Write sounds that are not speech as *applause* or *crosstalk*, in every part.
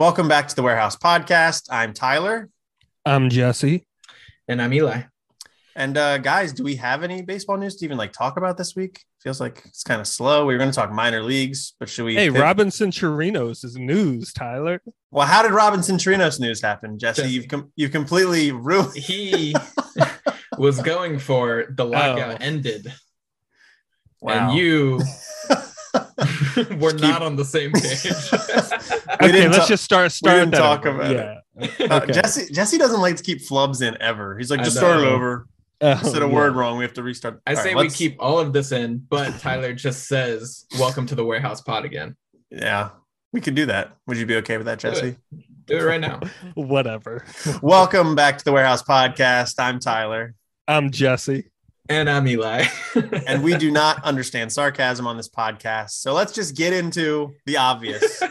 Welcome back to the Warehouse Podcast. I'm Tyler. I'm Jesse. And I'm Eli. And uh, guys, do we have any baseball news to even like talk about this week? Feels like it's kind of slow. We were going to talk minor leagues, but should we? Hey, pick- Robinson Chirinos is news, Tyler. Well, how did Robinson Chirinos news happen, Jesse? Jesse. You've com- you've completely ruined. He was going for the *laughs* lockout oh. ended, wow. and you *laughs* We're keep... not on the same page. *laughs* okay, let's just start. Start. We talk about yeah. it. Uh, Jesse Jesse doesn't like to keep flubs in ever. He's like, just start it over. Oh, said a yeah. word wrong. We have to restart. I all say right, we keep all of this in, but Tyler just says, "Welcome to the warehouse pod again." Yeah, we could do that. Would you be okay with that, Jesse? Do it, do it right now. *laughs* Whatever. Welcome back to the Warehouse Podcast. I'm Tyler. I'm Jesse. And I'm Eli. *laughs* and we do not understand sarcasm on this podcast. So let's just get into the obvious.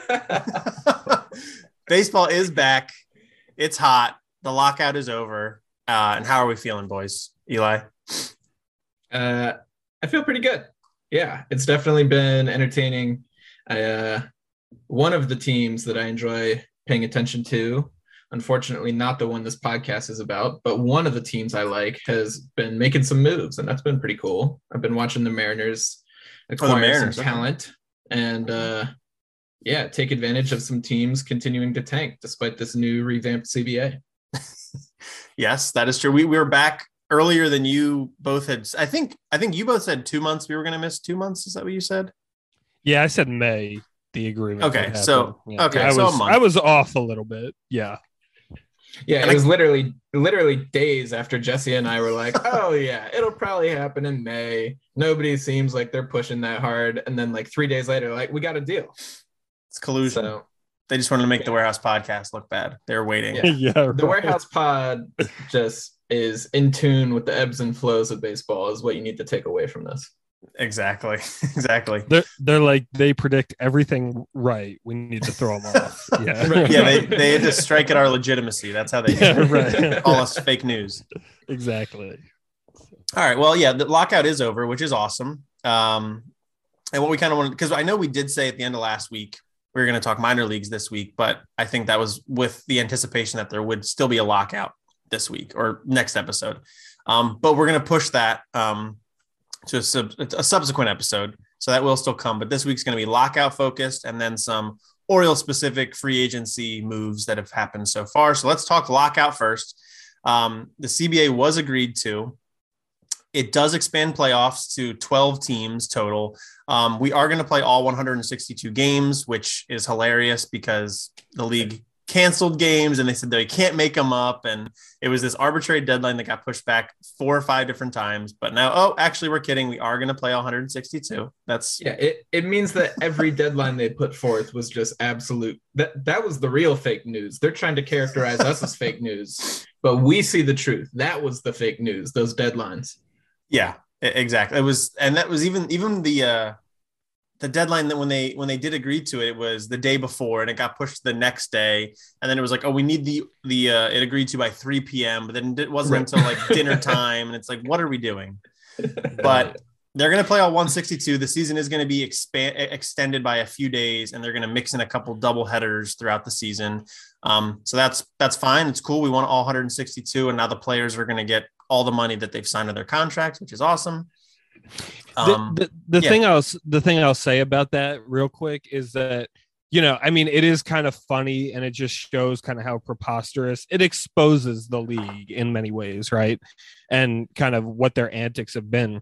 *laughs* Baseball is back. It's hot. The lockout is over. Uh, and how are we feeling, boys? Eli? Uh, I feel pretty good. Yeah, it's definitely been entertaining. I, uh, one of the teams that I enjoy paying attention to unfortunately not the one this podcast is about, but one of the teams I like has been making some moves, and that's been pretty cool. I've been watching the Mariners acquire oh, the Mariners, some talent and uh, yeah, take advantage of some teams continuing to tank despite this new revamped CBA. *laughs* yes, that is true. We, we were back earlier than you both had. I think I think you both said two months. We were going to miss two months. Is that what you said? Yeah, I said May. The agreement. Okay, so yeah. okay, I so was I was off a little bit. Yeah. Yeah, and it was literally literally days after Jesse and I were like, *laughs* "Oh yeah, it'll probably happen in May." Nobody seems like they're pushing that hard, and then like three days later, like we got a deal. It's collusion. So, they just wanted to make yeah. the warehouse podcast look bad. They're waiting. Yeah, *laughs* yeah right. the warehouse pod just is in tune with the ebbs and flows of baseball. Is what you need to take away from this. Exactly. *laughs* Exactly. They're, they're like they predict everything right. We need to throw them *laughs* off. Yeah. right. *laughs* Yeah. They, they had to strike at our legitimacy. That's how they yeah, right. call us fake news. Exactly. All right. Well, yeah, the lockout is over, which is awesome. Um, and what we kind of wanted, because I know we did say at the end of last week we were going to talk minor leagues this week, but I think that was with the anticipation that there would still be a lockout this week or next episode. Um, but we're going to push that. Um, to a, sub, a subsequent episode. So that will still come. But this week's going to be lockout focused and then some Oriole specific free agency moves that have happened so far. So let's talk lockout first. Um, the CBA was agreed to. It does expand playoffs to 12 teams total. Um, we are going to play all 162 games, which is hilarious because the league canceled games and they said they can't make them up and it was this arbitrary deadline that got pushed back four or five different times but now oh actually we're kidding. We are going to play 162 that's yeah it, it means that every *laughs* deadline they put forth was just absolute that that was the real fake news. They're trying to characterize us as fake news but we see the truth. That was the fake news those deadlines. Yeah exactly. It was and that was even even the uh the deadline that when they when they did agree to it, it was the day before and it got pushed the next day. And then it was like oh we need the the uh, it agreed to by 3 p.m but then it wasn't right. until like dinner *laughs* time and it's like what are we doing? *laughs* But they're going to play all 162 the season is going to be expand extended by a few days and they're going to mix in a couple double headers throughout the season. Um, so that's that's fine. It's cool. We want all 162 and now the players are going to get all the money that they've signed to their contracts which is awesome um, the, the, the yeah. thing I'll the thing I'll say about that real quick is that you know I mean it is kind of funny and it just shows kind of how preposterous it exposes the league in many ways, right? And kind of what their antics have been.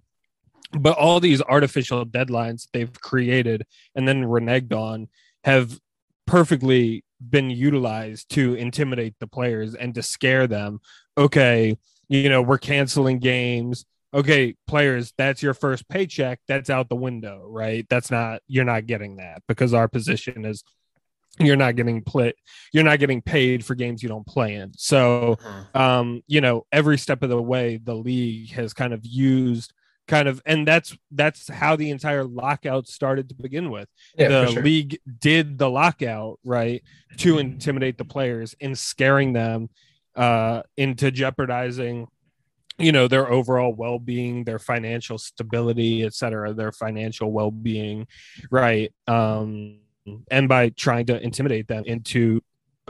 But all these artificial deadlines they've created and then reneged on have perfectly been utilized to intimidate the players and to scare them. Okay, you know, we're canceling games okay, players, that's your first paycheck. That's out the window, right? That's not, you're not getting that because our position is you're not getting play you're not getting paid for games you don't play in so uh-huh. um you know every step of the way the league has kind of used kind of and that's that's how the entire lockout started to begin with yeah, the sure. league did the lockout right to intimidate the players and scaring them uh into jeopardizing you know their overall well-being their financial stability etc their financial well-being right um and by trying to intimidate them into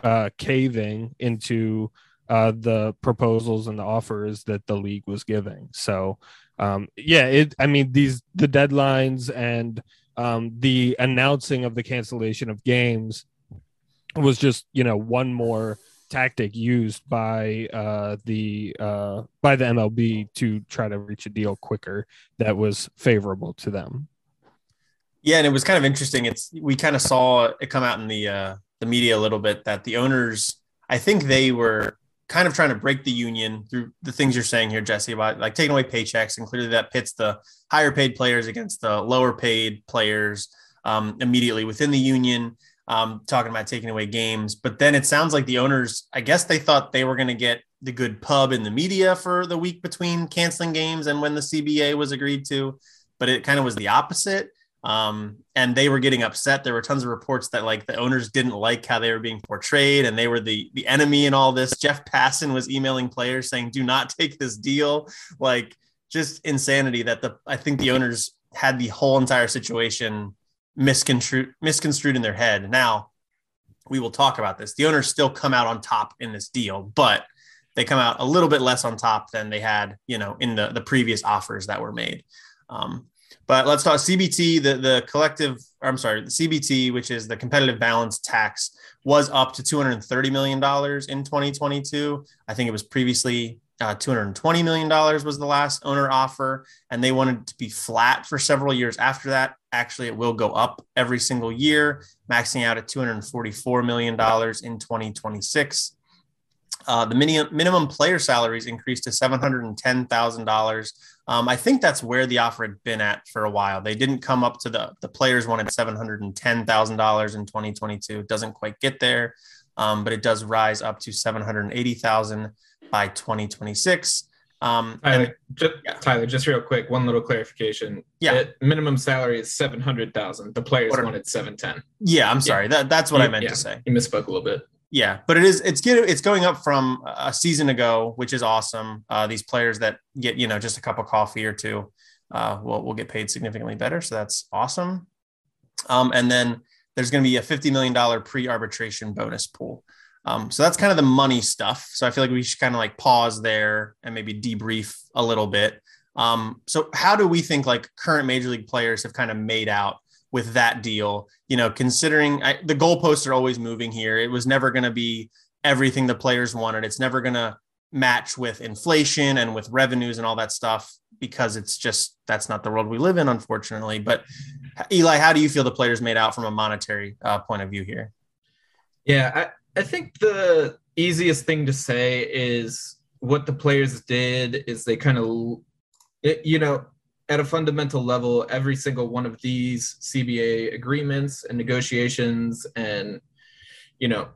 uh, caving into uh, the proposals and the offers that the league was giving. So, um, yeah, it. I mean, these the deadlines and um, the announcing of the cancellation of games was just you know one more tactic used by uh, the uh, by the MLB to try to reach a deal quicker that was favorable to them. Yeah, and it was kind of interesting. It's we kind of saw it come out in the uh, the media a little bit that the owners, I think they were kind of trying to break the union through the things you're saying here, Jesse, about like taking away paychecks, and clearly that pits the higher paid players against the lower paid players um, immediately within the union. Um, talking about taking away games, but then it sounds like the owners, I guess they thought they were going to get the good pub in the media for the week between canceling games and when the CBA was agreed to, but it kind of was the opposite. Um, and they were getting upset. There were tons of reports that like the owners didn't like how they were being portrayed and they were the the enemy in all this. Jeff Passan was emailing players saying, "Do not take this deal." Like just insanity that the I think the owners had the whole entire situation misconstrued misconstrued in their head. Now, we will talk about this. The owners still come out on top in this deal, but they come out a little bit less on top than they had, you know, in the the previous offers that were made. Um, but let's talk CBT. The the collective, I'm sorry, the CBT, which is the competitive balance tax, was up to 230 million dollars in 2022. I think it was previously uh, 220 million dollars was the last owner offer, and they wanted to be flat for several years after that. Actually, it will go up every single year, maxing out at 244 million dollars in 2026. Uh, the minimum minimum player salaries increased to seven hundred and ten thousand dollars. Um, I think that's where the offer had been at for a while. They didn't come up to the the players wanted seven hundred and ten thousand dollars in twenty twenty two. It doesn't quite get there, um, but it does rise up to seven hundred eighty thousand by twenty twenty six. Um, Tyler, and, just, yeah. Tyler, just real quick, one little clarification. Yeah, it, minimum salary is seven hundred thousand. The players are, wanted seven ten. Yeah, I'm sorry. Yeah. That that's what I meant yeah. to say. You misspoke a little bit. Yeah, but it is it's getting it's going up from a season ago, which is awesome. Uh, these players that get you know just a cup of coffee or two uh, will will get paid significantly better, so that's awesome. Um, and then there's going to be a fifty million dollar pre arbitration bonus pool. Um, so that's kind of the money stuff. So I feel like we should kind of like pause there and maybe debrief a little bit. Um, so how do we think like current major league players have kind of made out with that deal. You know, considering I, the goalposts are always moving here, it was never going to be everything the players wanted. It's never going to match with inflation and with revenues and all that stuff because it's just that's not the world we live in, unfortunately. But Eli, how do you feel the players made out from a monetary uh, point of view here? Yeah, I, I think the easiest thing to say is what the players did is they kind of, you know, at a fundamental level, every single one of these CBA agreements and negotiations, and you know,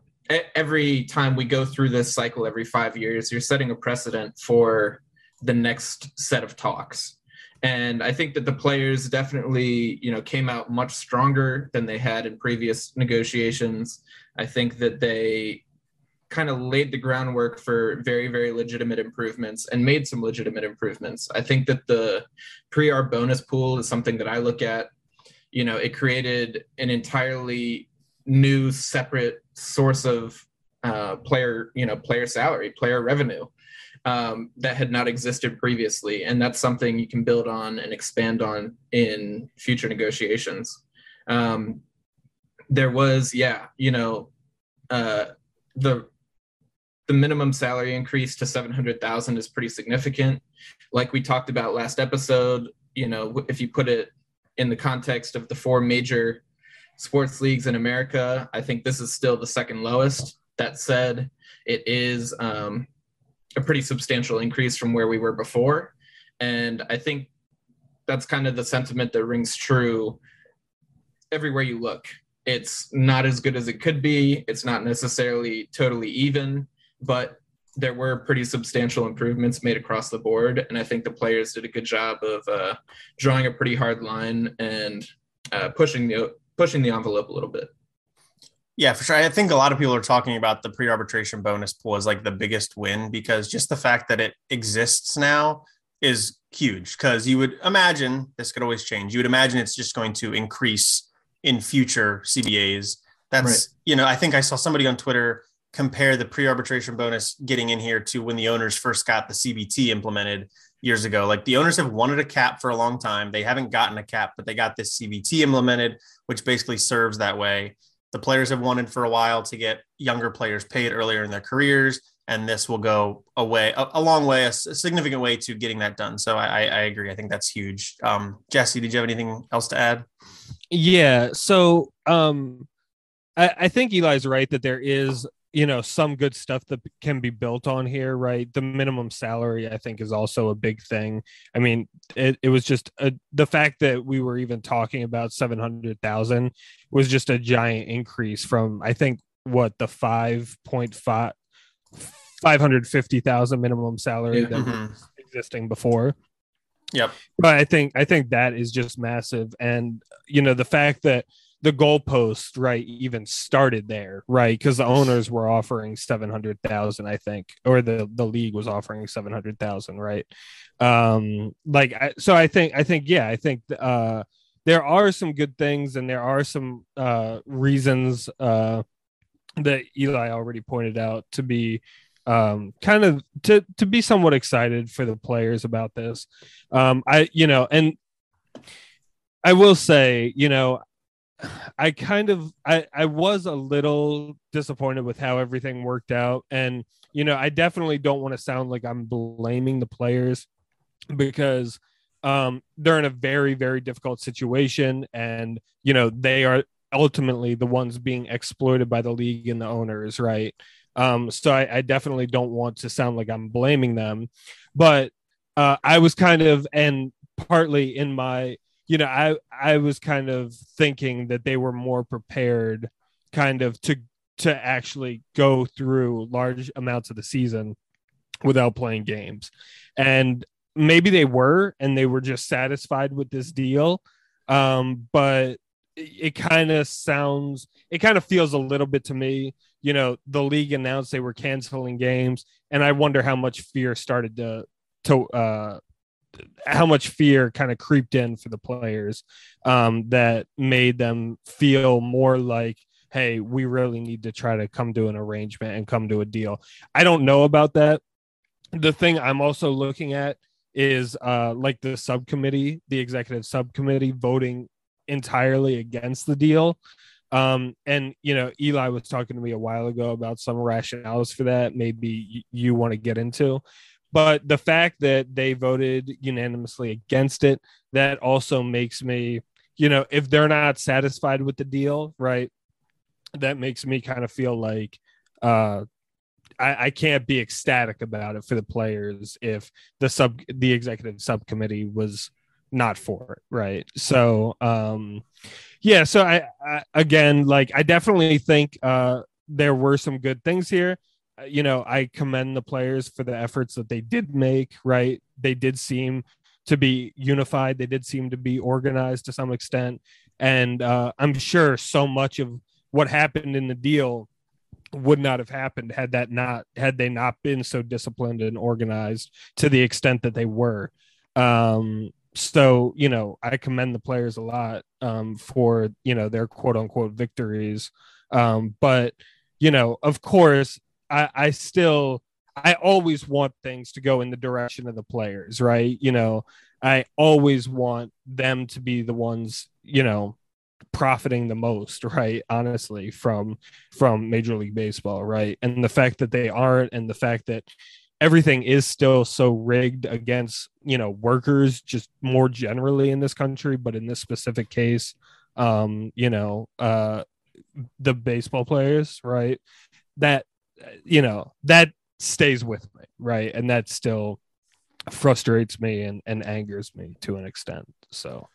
every time we go through this cycle every five years, you're setting a precedent for the next set of talks. And I think that the players definitely, you know, came out much stronger than they had in previous negotiations. I think that they kind of laid the groundwork for very very legitimate improvements and made some legitimate improvements. I think that the pre-arb bonus pool is something that i look at. You know it created an entirely new separate source of uh, player you know player salary player revenue um, that had not existed previously and that's something you can build on and expand on in future negotiations um, there was yeah you know uh, the the minimum salary increase to 700,000 is pretty significant. Like we talked about last episode, you know, if you put it in the context of the four major sports leagues in America, I think this is still the second lowest. That said, it is um, a pretty substantial increase from where we were before. And I think that's kind of the sentiment that rings true everywhere you look. It's not as good as it could be. It's not necessarily totally even but there were pretty substantial improvements made across the board, and I think the players did a good job of uh, drawing a pretty hard line and uh, pushing the pushing the envelope a little bit. Yeah, for sure. I think a lot of people are talking about the pre-arbitration bonus pool as like the biggest win because just the fact that it exists now is huge. Because you would imagine this could always change. You would imagine it's just going to increase in future CBAs. That's right. you know, I think I saw somebody on Twitter compare the pre-arbitration bonus getting in here to when the owners first got the CBT implemented years ago. Like the owners have wanted a cap for a long time. They haven't gotten a cap, but they got this CBT implemented, which basically serves that way. The players have wanted for a while to get younger players paid earlier in their careers, and this will go away a, a long way, a, a, significant way to getting that done. So I, I agree. I think that's huge. Um, Jesse, did you have anything else to add? Yeah. So um, I, I think Eli's right that there is you know some good stuff that can be built on here right the minimum salary i think is also a big thing i mean it, it was just a, the fact that we were even talking about 700000 was just a giant increase from i think what the 5.5 550,000 minimum salary yeah. that mm-hmm. was existing before. Yep. But I think I think that is just massive and you know the fact that the goalpost right even started there right? Because the owners were offering 700,000 I think or the the league was offering 700,000 right? Um like I, so I think I think yeah I think uh there are some good things and there are some uh reasons uh that Eli already pointed out to be um kind of to to be somewhat excited for the players about this. Um i you know and i will say you know i kind of i i was a little disappointed with how everything worked out. And you know i definitely don't want to sound like i'm blaming the players because um they're in a very very difficult situation. And you know they are ultimately the ones being exploited by the league and the owners right? Um, so I, I, definitely don't want to sound like I'm blaming them, but uh, I was kind of and partly in my you know I I was kind of thinking that they were more prepared, kind of to to actually go through large amounts of the season without playing games, and maybe they were and they were just satisfied with this deal, um, but it kind of sounds it kind of feels a little bit to me you know the league announced they were canceling games and i wonder how much fear started to to uh how much fear kind of creeped in for the players um that made them feel more like hey we really need to try to come to an arrangement and come to a deal. I don't know about that. The thing i'm also looking at is uh like the subcommittee the executive subcommittee voting entirely against the deal. Um, and you know, Eli was talking to me a while ago about some rationales for that. Maybe you, you want to get into, but the fact that they voted unanimously against it, that also makes me, you know, if they're not satisfied with the deal, right, that makes me kind of feel like uh, I, I, can't be ecstatic about it for the players if the sub the executive subcommittee was not for it, right? So, um, yeah. So I, I again, like, I definitely think uh, there were some good things here. Uh, you know, I commend the players for the efforts that they did make. Right, they did seem to be unified. They did seem to be organized to some extent, and uh, I'm sure so much of what happened in the deal would not have happened had that not had they not been so disciplined and organized to the extent that they were um so you know i commend the players a lot um, for you know their quote unquote victories um, but you know of course I, I still i always want things to go in the direction of the players right? You know i always want them to be the ones you know profiting the most right? Honestly from from major league baseball right? And the fact that they aren't and the fact that everything is still so rigged against you know workers just more generally in this country but in this specific case um you know uh the baseball players right? That you know that stays with me right and that still frustrates me and, and angers me to an extent so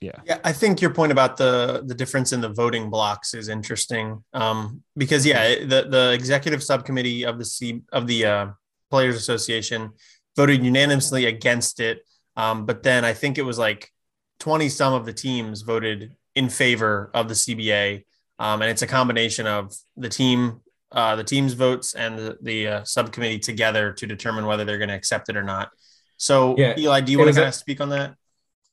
yeah yeah i think your point about the the difference in the voting blocks is interesting um because yeah the the executive subcommittee of the c of the uh Players Association voted unanimously against it. Um, but then I think it was like 20 some of the teams voted in favor of the CBA. Um, and it's a combination of the team, uh, the team's votes and the, the uh, subcommittee together to determine whether they're going to accept it or not. So, yeah, Eli, do you want to kind of speak on that?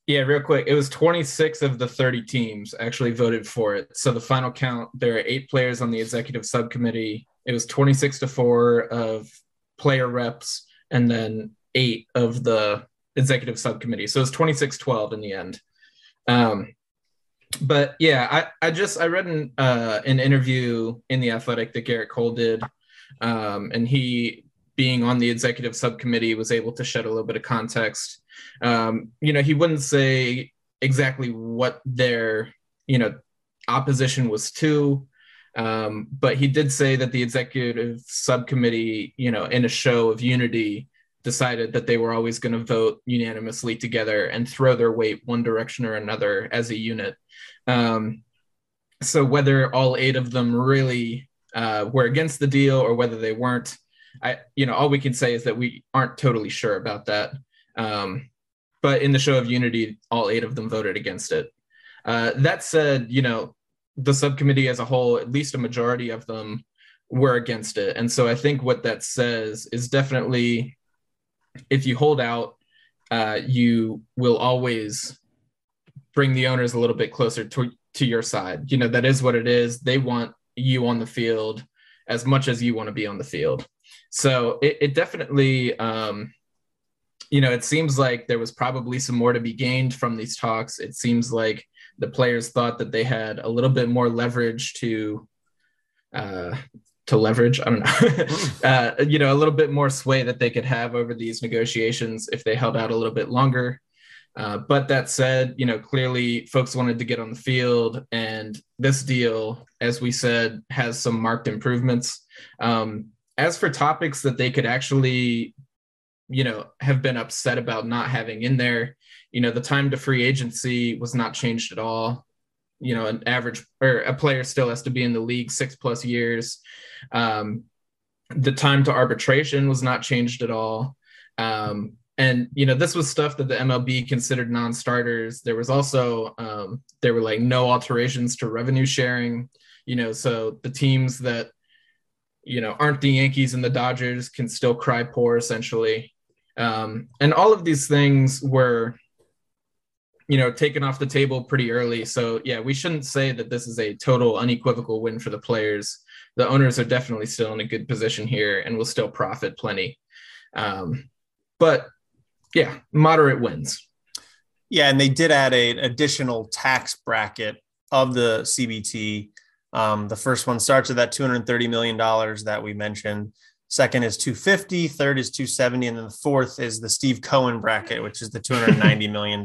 Yeah, real quick. It was 26 of the 30 teams actually voted for it. So the final count, there are eight players on the executive subcommittee it was 26 to 4 of player reps and then eight of the executive subcommittee. So it was 26 12 in the end. Um, but yeah, I, I just I read an uh, an interview in the Athletic that Gerrit Cole did, um, and he being on the executive subcommittee was able to shed a little bit of context. Um, you know, he wouldn't say exactly what their you know opposition was to, um, but he did say that the executive subcommittee, you know, in a show of unity, decided that they were always going to vote unanimously together and throw their weight one direction or another as a unit. Um, so whether all eight of them really uh, were against the deal or whether they weren't, I you know all we can say is that we aren't totally sure about that. Um, but in the show of unity, all eight of them voted against it. Uh, that said, you know the subcommittee as a whole, at least a majority of them were against it, and so I think what that says is definitely if you hold out, uh, you will always bring the owners a little bit closer to, to your side. You know, that is what it is. They want you on the field as much as you want to be on the field. So it, it definitely, um, you know, it seems like there was probably some more to be gained from these talks. It seems like the players thought that they had a little bit more leverage to uh, to leverage. I don't know, mm. *laughs* uh, you know, a little bit more sway that they could have over these negotiations if they held out a little bit longer. Uh, but that said, you know, clearly folks wanted to get on the field, and this deal, as we said, has some marked improvements. Um, as for topics that they could actually, you know, have been upset about not having in there, you know, the time to free agency was not changed at all you know an average or a player still has to be in the league six plus years. Um, the time to arbitration was not changed at all. Um, and you know this was stuff that the mlb considered non-starters. There was also um, there were like no alterations to revenue sharing you know so the teams that you know aren't the yankees and the dodgers can still cry poor essentially. Um, and all of these things were you know, taken off the table pretty early. So yeah, we shouldn't say that this is a total unequivocal win for the players. The owners are definitely still in a good position here and will still profit plenty. Um, but yeah, moderate wins. Yeah, and they did add an additional tax bracket of the CBT. Um, the first one starts at that $230 million that we mentioned. Second is 250, third is 270, and then the fourth is the Steve Cohen bracket, which is the $290 million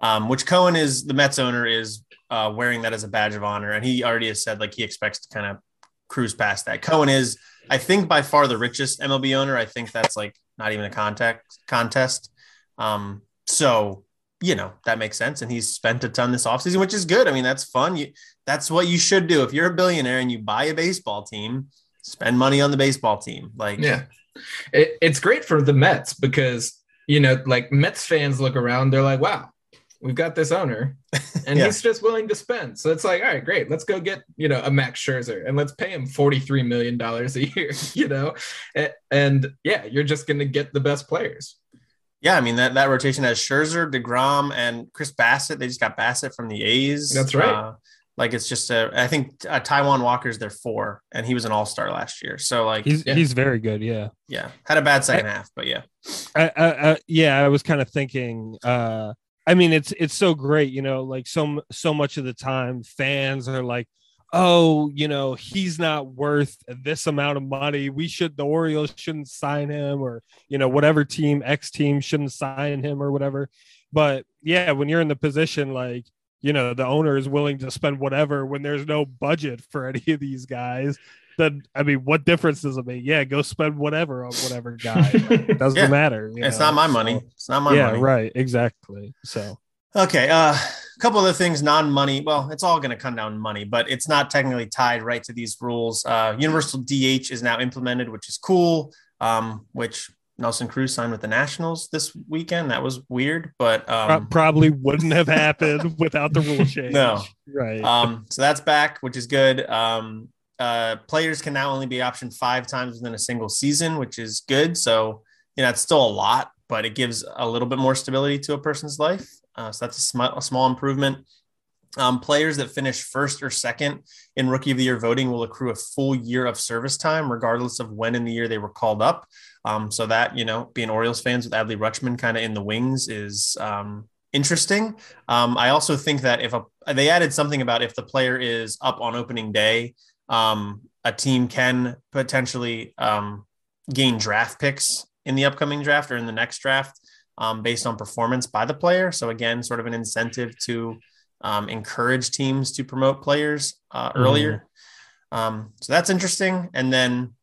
um, which Cohen is the Mets owner is uh, wearing that as a badge of honor, and he already has said like he expects to kind of cruise past that. Cohen is, I think, by far the richest MLB owner. I think that's like not even a contact contest. Um, so you know that makes sense, and he's spent a ton this offseason, which is good. I mean, that's fun. You that's what you should do if you're a billionaire and you buy a baseball team. Spend money on the baseball team. Like yeah, it, it's great for the Mets because you know, like Mets fans look around, they're like, wow, we've got this owner *laughs* and yeah. he's just willing to spend. So it's like, all right, great. Let's go get, you know, a Max Scherzer and let's pay him $43 million a *laughs* year, you know? And, and yeah, you're just going to get the best players. Yeah. I mean, that, that rotation has Scherzer, DeGrom, and Chris Bassitt. They just got Bassitt from the A's. That's right. Uh, like it's just a, I think uh, Taijuan Walker's their four, and he was an All Star last year. So like he's yeah. he's very good. Yeah, yeah. Had a bad second I, half, but yeah. I, I, I, yeah, I was kind of thinking. uh I mean, it's it's so great, you know, like so so much of the time fans are like, oh, you know, he's not worth this amount of money. We should the Orioles shouldn't sign him, or you know, whatever team X team shouldn't sign him or whatever. But yeah, when you're in the position like you know the owner is willing to spend whatever when there's no budget for any of these guys then I mean, what difference does it make? Yeah, go spend whatever on whatever guy. *laughs* doesn't yeah. matter. It's know? not my money. It's not my yeah, money. right. Exactly. So okay. Uh a couple of other things, non-money. Well, it's all going to come down to money, but it's not technically tied right to these rules. Uh, universal DH is now implemented, which is cool. Um, which Nelson Cruz signed with the Nationals this weekend. That was weird, but um, probably wouldn't have happened *laughs* without the rule change. No, right. Um, so that's back, which is good. Um, uh, players can now only be optioned five times within a single season, which is good. So, you know, it's still a lot, but it gives a little bit more stability to a person's life. Uh, so that's a, sm- a small improvement. Um, players that finish first or second in rookie of the year voting will accrue a full year of service time, regardless of when in the year they were called up. Um, so that, you know, being Orioles fans with Adley Rutschman kind of in the wings is um, interesting. Um, I also think that if a, they added something about if the player is up on opening day, um, a team can potentially um, gain draft picks in the upcoming draft or in the next draft um, based on performance by the player. So again, sort of an incentive to um, encourage teams to promote players uh, earlier. Mm. so that's interesting. And then,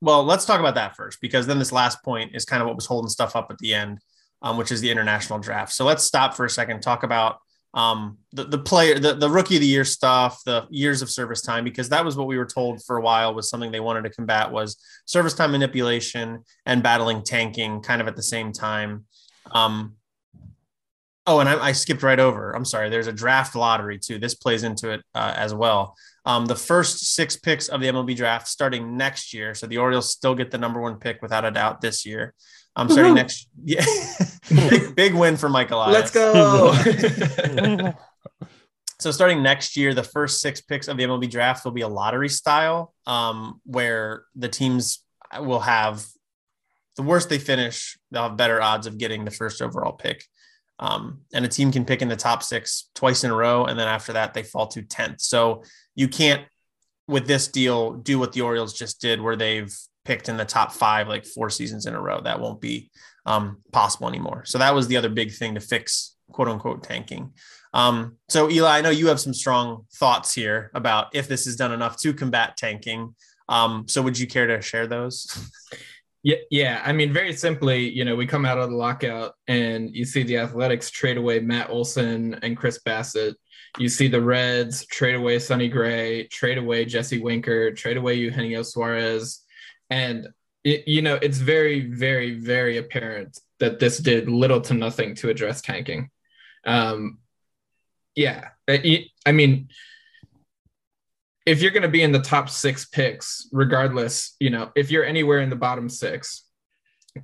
well, let's talk about that first because then this last point is kind of what was holding stuff up at the end, um, which is the international draft. So let's stop for a second, talk about um, the, the player, the, the rookie of the year stuff, the years of service time, because that was what we were told for a while was something they wanted to combat was service time manipulation and battling tanking kind of at the same time. Um, oh, and I, I, skipped right over. I'm sorry. There's a draft lottery too. This plays into it uh, as well. Um, the first six picks of the MLB draft starting next year. So the Orioles still get the number one pick without a doubt this year. I'm starting next. Yeah, *laughs* big, big, win for Michael. Let's go. *laughs* so starting next year, the first six picks of the MLB draft will be a lottery style, um, where the teams will have the worse they finish, they'll have better odds of getting the first overall pick. Um, and a team can pick in the top six twice in a row, and then after that they fall to tenth. So you can't, with this deal, do what the Orioles just did, where they've picked in the top five like four seasons in a row. That won't be um, possible anymore. So that was the other big thing to fix quote unquote tanking. Um, so Eli, I know you have some strong thoughts here about if this is done enough to combat tanking. Um, so would you care to share those? *laughs* Yeah, yeah. I mean, very simply, you know, we come out of the lockout and you see the Athletics trade away Matt Olson and Chris Bassitt. You see the Reds trade away Sonny Gray, trade away Jesse Winker, trade away Eugenio Suarez, and it, you know it's very very very apparent that this did little to nothing to address tanking um yeah i mean if you're going to be in the top six picks regardless you know if you're anywhere in the bottom six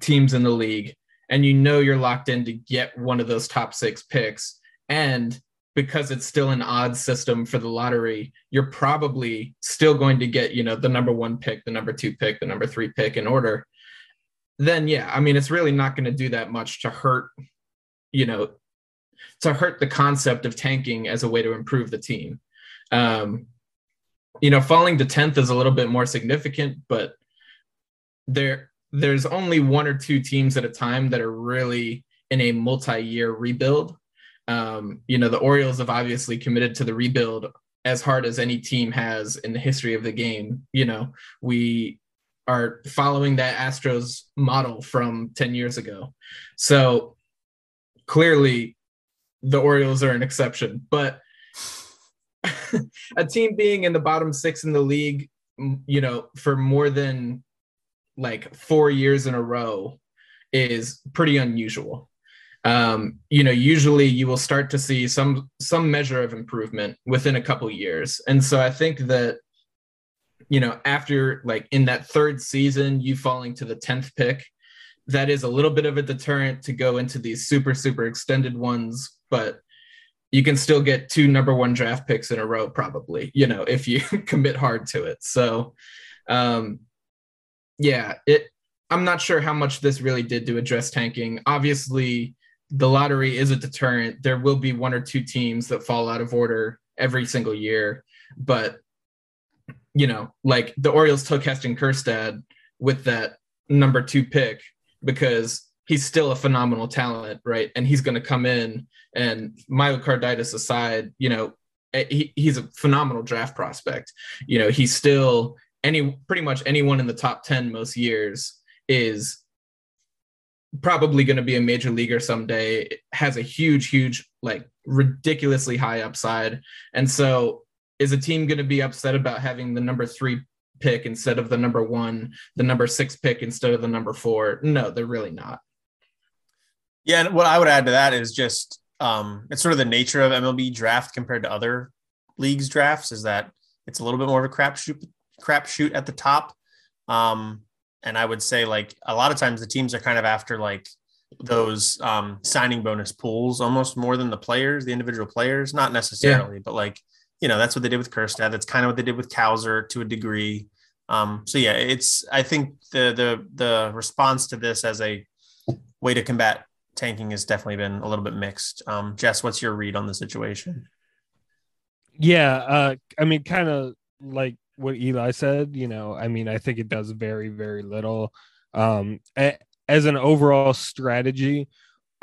teams in the league and you know you're locked in to get one of those top six picks and because it's still an odd system for the lottery, you're probably still going to get, you know, the number one pick, the number two pick, the number three pick in order. Then, yeah, I mean, it's really not going to do that much to hurt, you know, to hurt the concept of tanking as a way to improve the team. Um, you know, falling to 10th is a little bit more significant, but there, there's only one or two teams at a time that are really in a multi-year rebuild um, you know, the Orioles have obviously committed to the rebuild as hard as any team has in the history of the game. You know, we are following that Astros model from 10 years ago. So clearly the Orioles are an exception, but *laughs* a team being in the bottom six in the league, you know, for more than like four years in a row is pretty unusual. Um, you know usually you will start to see some some measure of improvement within a couple years. And so i think that you know after like in that third season you falling to the 10th pick that is a little bit of a deterrent to go into these super super extended ones. But you can still get two number one draft picks in a row probably you know if you *laughs* commit hard to it so um yeah it i'm not sure how much this really did to address tanking obviously the lottery is a deterrent. There will be one or two teams that fall out of order every single year, but you know, like the Orioles took Heston Kjerstad with that number two pick because he's still a phenomenal talent, right? And he's going to come in and myocarditis aside, you know, eh, he, he's a phenomenal draft prospect. You know, he's still any pretty much anyone in the top 10 most years is probably going to be a major leaguer someday has a huge huge like ridiculously high upside and so is a team going to be upset about having the number three pick instead of the number one the number six pick instead of the number four no they're really not yeah and what i would add to that is just um it's sort of the nature of mlb draft compared to other leagues drafts is that it's a little bit more of a crapshoot crapshoot at the top um and I would say like a lot of times the teams are kind of after like those um, signing bonus pools almost more than the players, the individual players. Not necessarily, yeah. but like you know, that's what they did with Kjerstad. That's kind of what they did with Cowser to a degree. Um, so yeah, it's I think the the the response to this as a way to combat tanking has definitely been a little bit mixed. Um, Jess, what's your read on the situation? Yeah, uh, I mean, kind of like what Eli said. You know, I mean, I think it does very very little. Um, as an overall strategy,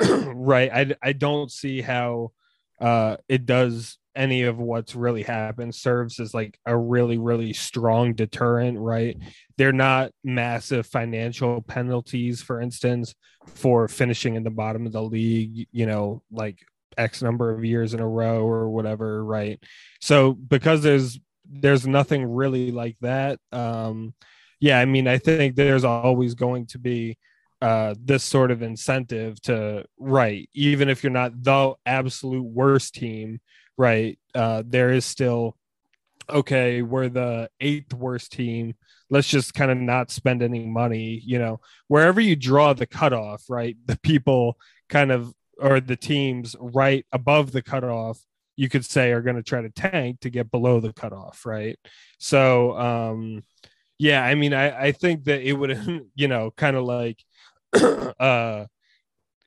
*clears throat* right? I I don't see how uh it does any of what's really happened serves as like a really really strong deterrent right? They're not massive financial penalties for instance for finishing in the bottom of the league you know like x number of years in a row or whatever right? So because there's there's nothing really like that um yeah i mean i think there's always going to be uh, this sort of incentive to right even if you're not the absolute worst team right? Uh, there is still okay we're the eighth worst team. Let's just kind of not spend any money you know? Wherever you draw the cutoff right the people kind of or the teams right above the cutoff you could say are going to try to tank to get below the cutoff right? So um yeah i mean i i think that it would *laughs* you know kind of like *clears throat* uh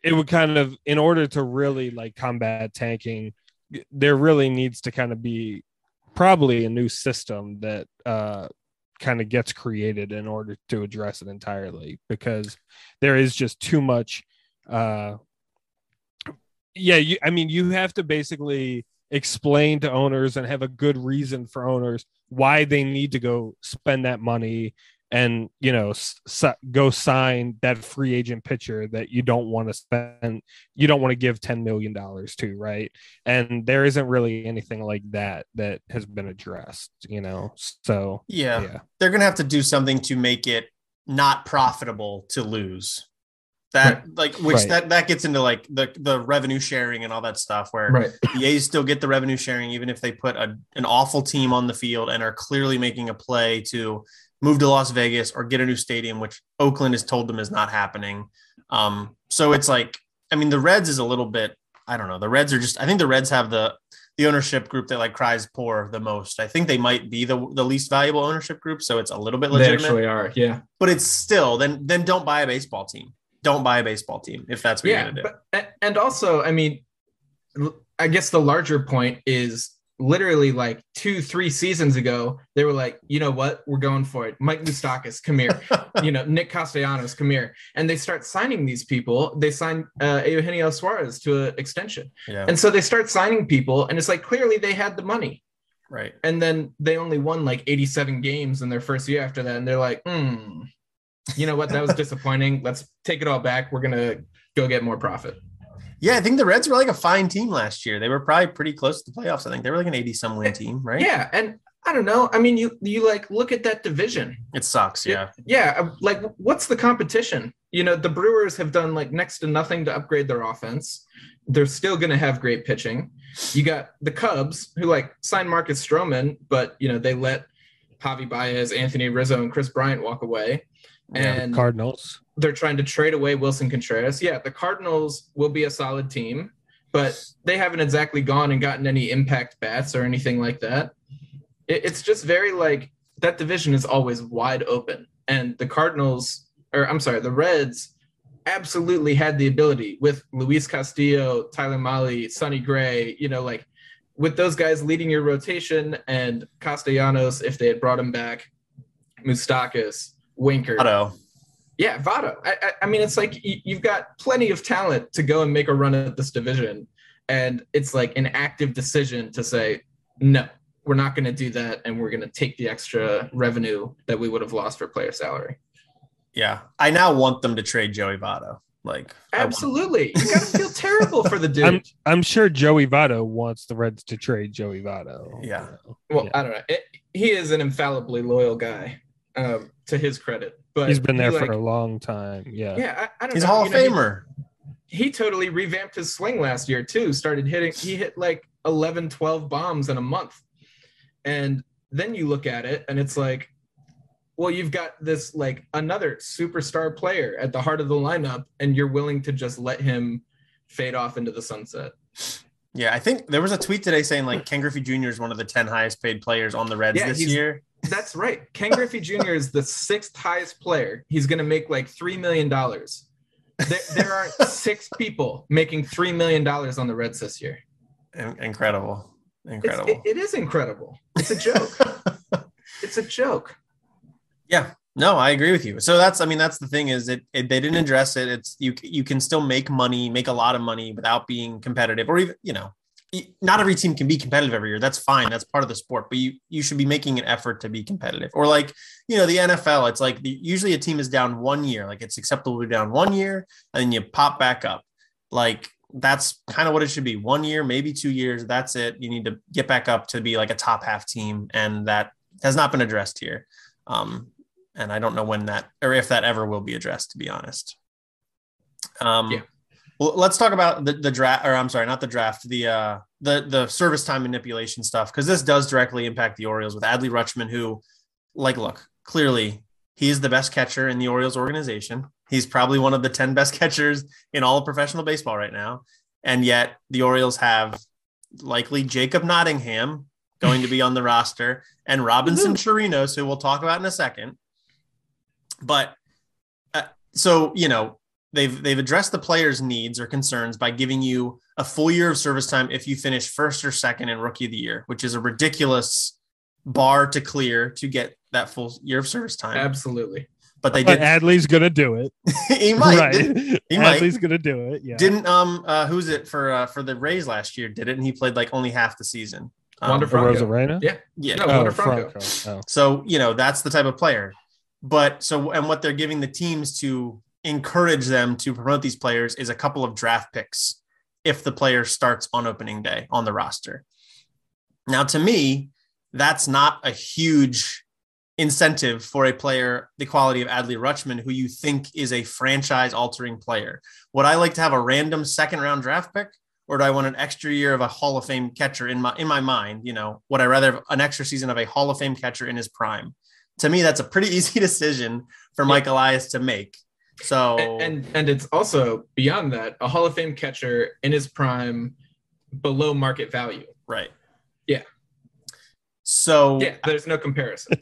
it would kind of in order to really like combat tanking there really needs to kind of be probably a new system that uh kind of gets created in order to address it entirely because there is just too much uh yeah you, i mean you have to basically explain to owners and have a good reason for owners why they need to go spend that money and you know s- go sign that free agent pitcher that you don't want to spend you don't want to give 10 million dollars to right and there isn't really anything like that that has been addressed you know so yeah, yeah. they're gonna have to do something to make it not profitable to lose that right. like which right. that that gets into like the the revenue sharing and all that stuff where right. the A's still get the revenue sharing even if they put a, an awful team on the field and are clearly making a play to move to Las Vegas or get a new stadium, which Oakland has told them is not happening. Um, so it's like, I mean, the Reds is a little bit, I don't know. The Reds are just, I think the Reds have the the ownership group that like cries poor the most. I think they might be the the least valuable ownership group, so it's a little bit legitimate. They actually are, yeah. But it's still then then don't buy a baseball team. Don't buy a baseball team if that's what yeah, you're gonna do. But, and also, I mean, I guess the larger point is literally like two, three seasons ago, they were like, you know what, we're going for it. Mike Moustakas, come here. *laughs* you know, Nick Castellanos, come here. And they start signing these people. They sign uh, Eugenio Suarez to an extension. Yeah. And so they start signing people, and it's like clearly they had the money. Right. And then they only won like 87 games in their first year after that. And they're like, hmm, you know what? That was *laughs* disappointing. Let's take it all back. We're going to go get more profit. Yeah, I think the Reds were like a fine team last year. They were probably pretty close to the playoffs. I think they were like an 80 some win team, right? Yeah. And I don't know. I mean, you you like look at that division. It sucks. Yeah. Yeah. Uh, like, what's the competition? You know, the Brewers have done like next to nothing to upgrade their offense. They're still going to have great pitching. You got the Cubs who like signed Marcus Stroman, but you know they let Javi Baez, Anthony Rizzo, and Kris Bryant walk away. And yeah, Cardinals they're trying to trade away Willson Contreras. Yeah, the Cardinals will be a solid team, but they haven't exactly gone and gotten any impact bats or anything like that. It, it's just very like that division is always wide open. And the Cardinals, or I'm sorry, the Reds absolutely had the ability with Luis Castillo, Tyler Mahle, Sonny Gray, you know, like with those guys leading your rotation and Castellanos, if they had brought him back, Moustakas, Winker. Otto. Yeah, Votto. I, I, I mean, it's like you've got plenty of talent to go and make a run at this division, and it's like an active decision to say no, we're not going to do that, and we're going to take the extra revenue that we would have lost for player salary. Yeah, I now want them to trade Joey Votto. Like, absolutely, you got to feel terrible for the *laughs* dude. I'm, I'm, sure Joey Votto wants the Reds to trade Joey Votto. Yeah. Well, yeah. I don't know. It, he is an infallibly loyal guy, um, to his credit. But he's been there he, for a long time. Yeah. Yeah. I, I he's know. a Hall of know, Famer. He, he, totally revamped his swing last year too. Started hitting, he hit like 11, 12 bombs in a month. And then you look at it and it's like, well, you've got this like another superstar player at the heart of the lineup, and you're willing to just let him fade off into the sunset. Yeah, I think there was a tweet today saying like Ken Griffey Jr. is one of the 10 highest paid players on the Reds yeah, this year. That's right. Ken Griffey Jr. is the sixth highest player. He's going to make like $3 million. There, there are six people making $3 million on the Reds this year. Incredible. Incredible. It, it is incredible. It's a joke. *laughs* it's a joke. Yeah, no, I agree with you. So that's, I mean, that's the thing is it, it, they didn't address it. It's you, you can still make money, make a lot of money without being competitive, or even you know, not every team can be competitive every year. That's fine. That's part of the sport, but you you should be making an effort to be competitive. Or like you know, the NFL, it's like the, usually a team is down one year, like it's acceptable to be down one year, and then you pop back up. Like that's kind of what it should be. One year, maybe two years. That's it. You need to get back up to be like a top half team, and that has not been addressed here. Um, and I don't know when that or if that ever will be addressed, to be honest. Um, yeah. Well, let's talk about the, the draft, or I'm sorry, not the draft, the uh, the the service time manipulation stuff, because this does directly impact the Orioles with Adley Rutschman, who, like, look, clearly he's the best catcher in the Orioles organization. He's probably one of the 10 best *laughs* catchers in all of professional baseball right now. And yet the Orioles have likely Jacob Nottingham going to be on the *laughs* roster and Robinson Chirinos, who we'll talk about in a second. But uh, so you know they've they've addressed the players' needs or concerns by giving you a full year of service time if you finish first or second in Rookie of the Year, which is a ridiculous bar to clear to get that full year of service time. Absolutely. But they did. Adley's gonna do it. *laughs* he might. Right. *laughs* He Adley's might. gonna do it. Yeah. Didn't um uh who's it for uh for the Rays last year? Did it? And he played like only half the season. Um, Wander Franco. Arozarena? Yeah. Yeah. No, oh, Franco. Franco. Oh. So you know that's the type of player. But so, and what they're giving the teams to encourage them to promote these players is a couple of draft picks if the player starts on opening day on the roster. Now, to me, that's not a huge incentive for a player the quality of Adley Rutschman, who you think is a franchise altering player. Would I like to have a random second round draft pick? Or do I want an extra year of a Hall of Fame catcher in my in my mind? You know, would I rather have an extra season of a Hall of Fame catcher in his prime? to me, that's a pretty *laughs* easy decision for Mike Elias to make. So and, and, and it's also beyond that a Hall of Fame catcher in his prime, below market value. Right. Yeah. So yeah, there's no comparison. *laughs*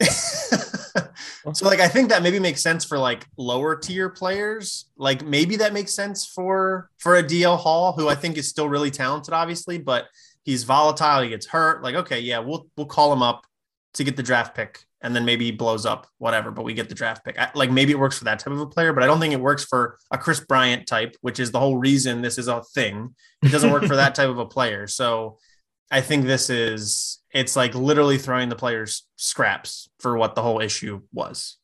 so like I think that maybe makes sense for like lower tier players. Like maybe that makes sense for for a DL Hall, who I think is still really talented, obviously, but he's volatile. He gets hurt. Like okay, yeah, we'll we'll call him up to get the draft pick and then maybe he blows up, whatever, but we get the draft pick. like maybe it works for that type of a player, but I don't think it works for a Kris Bryant type, which is the whole reason this is a thing. It doesn't work for that type of a player. *laughs* So I think this is, it's like literally throwing the players scraps for what the whole issue was.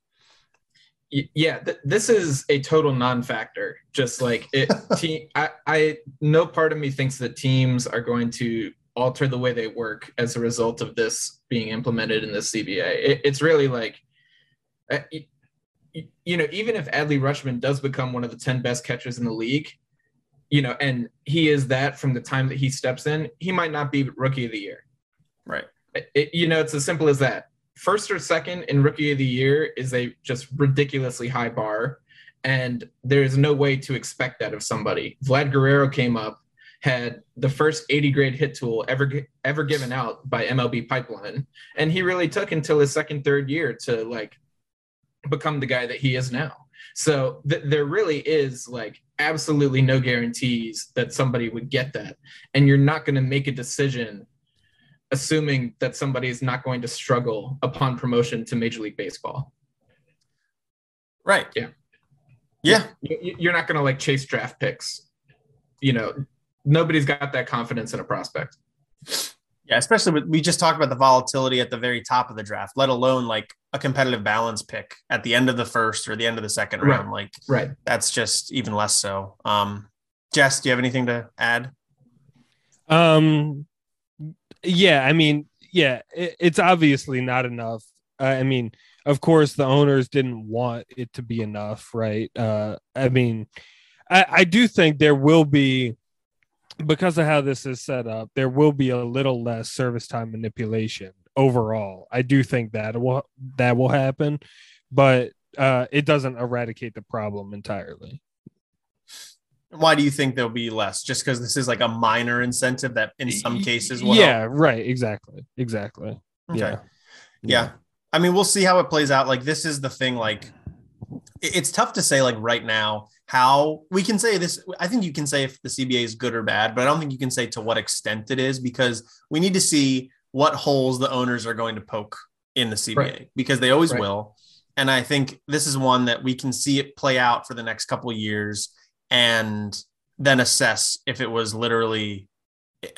Yeah, th- this is a total non-factor. Just like it, *laughs* team, I, I, no part of me thinks that teams are going to alter the way they work as a result of this being implemented in the CBA. It, it's really like, uh, you know, even if Adley Rutschman does become one of the 10 best catchers in the league, you know, and he is that from the time that he steps in, he might not be rookie of the year. Right. It, you know, it's as simple as that. First or second in rookie of the year is a just ridiculously high bar. And there's no way to expect that of somebody. Vlad Guerrero came up had the first 80 grade hit tool ever ever given out by MLB Pipeline, and he really took until his second third year to like become the guy that he is now. So th- there really is like absolutely no guarantees that somebody would get that, and you're not going to make a decision assuming that somebody is not going to struggle upon promotion to Major League Baseball. Right. Yeah. Yeah. You're not going to like chase draft picks, you know, nobody's got that confidence in a prospect. Yeah, especially with, we just talked about the volatility at the very top of the draft, let alone like a competitive balance pick at the end of the first or the end of the second right. round. Like, right, that's just even less so. Um, Jess, do you have anything to add? Um, yeah, I mean, yeah, it, it's obviously not enough. Uh, I mean, of course, the owners didn't want it to be enough, right? Uh, I mean, I, I do think there will be because of how this is set up, there will be a little less service time manipulation overall. I do think that will that will happen, but uh, it doesn't eradicate the problem entirely. Why do you think there'll be less? Just because this is like a minor incentive that in some cases will Yeah, help? right. Exactly. Exactly. Okay. Yeah. yeah. I mean, we'll see how it plays out. Like, this is the thing. Like, it's tough to say, like, right now, how we can say this. I think you can say if the CBA is good or bad, but I don't think you can say to what extent it is because we need to see what holes the owners are going to poke in the CBA right. because they always right. will. And I think this is one that we can see it play out for the next couple years and then assess if it was literally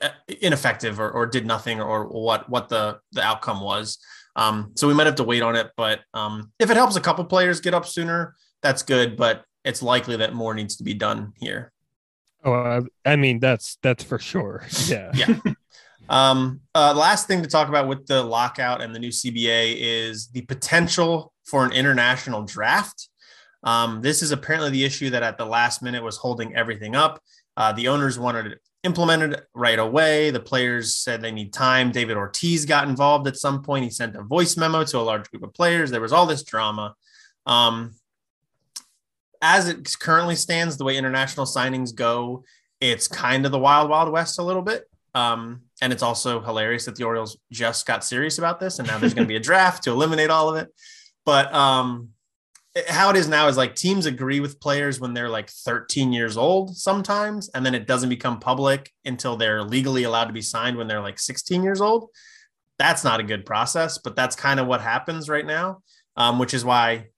uh, ineffective or, or did nothing or, what what the the outcome was. Um, so we might have to wait on it, but um, if it helps a couple players get up sooner, that's good. But it's likely that more needs to be done here. Oh, I mean that's that's for sure. *laughs* Yeah, yeah. Um, uh, last thing to talk about with the lockout and the new CBA is the potential for an international draft. Um, this is apparently the issue that at the last minute was holding everything up. Uh, the owners wanted it implemented right away. The players said they need time. David Ortiz got involved at some point. He sent a voice memo to a large group of players. There was all this drama. Um, as it currently stands, the way international signings go, it's kind of the wild, wild west a little bit. Um, and it's also hilarious that the Orioles just got serious about this, and now there's going to be a *laughs* draft to eliminate all of it. But um, how it is now is like teams agree with players when they're like 13 years old sometimes, and then it doesn't become public until they're legally allowed to be signed when they're like 16 years old. That's not a good process, but that's kind of what happens right now, um, which is why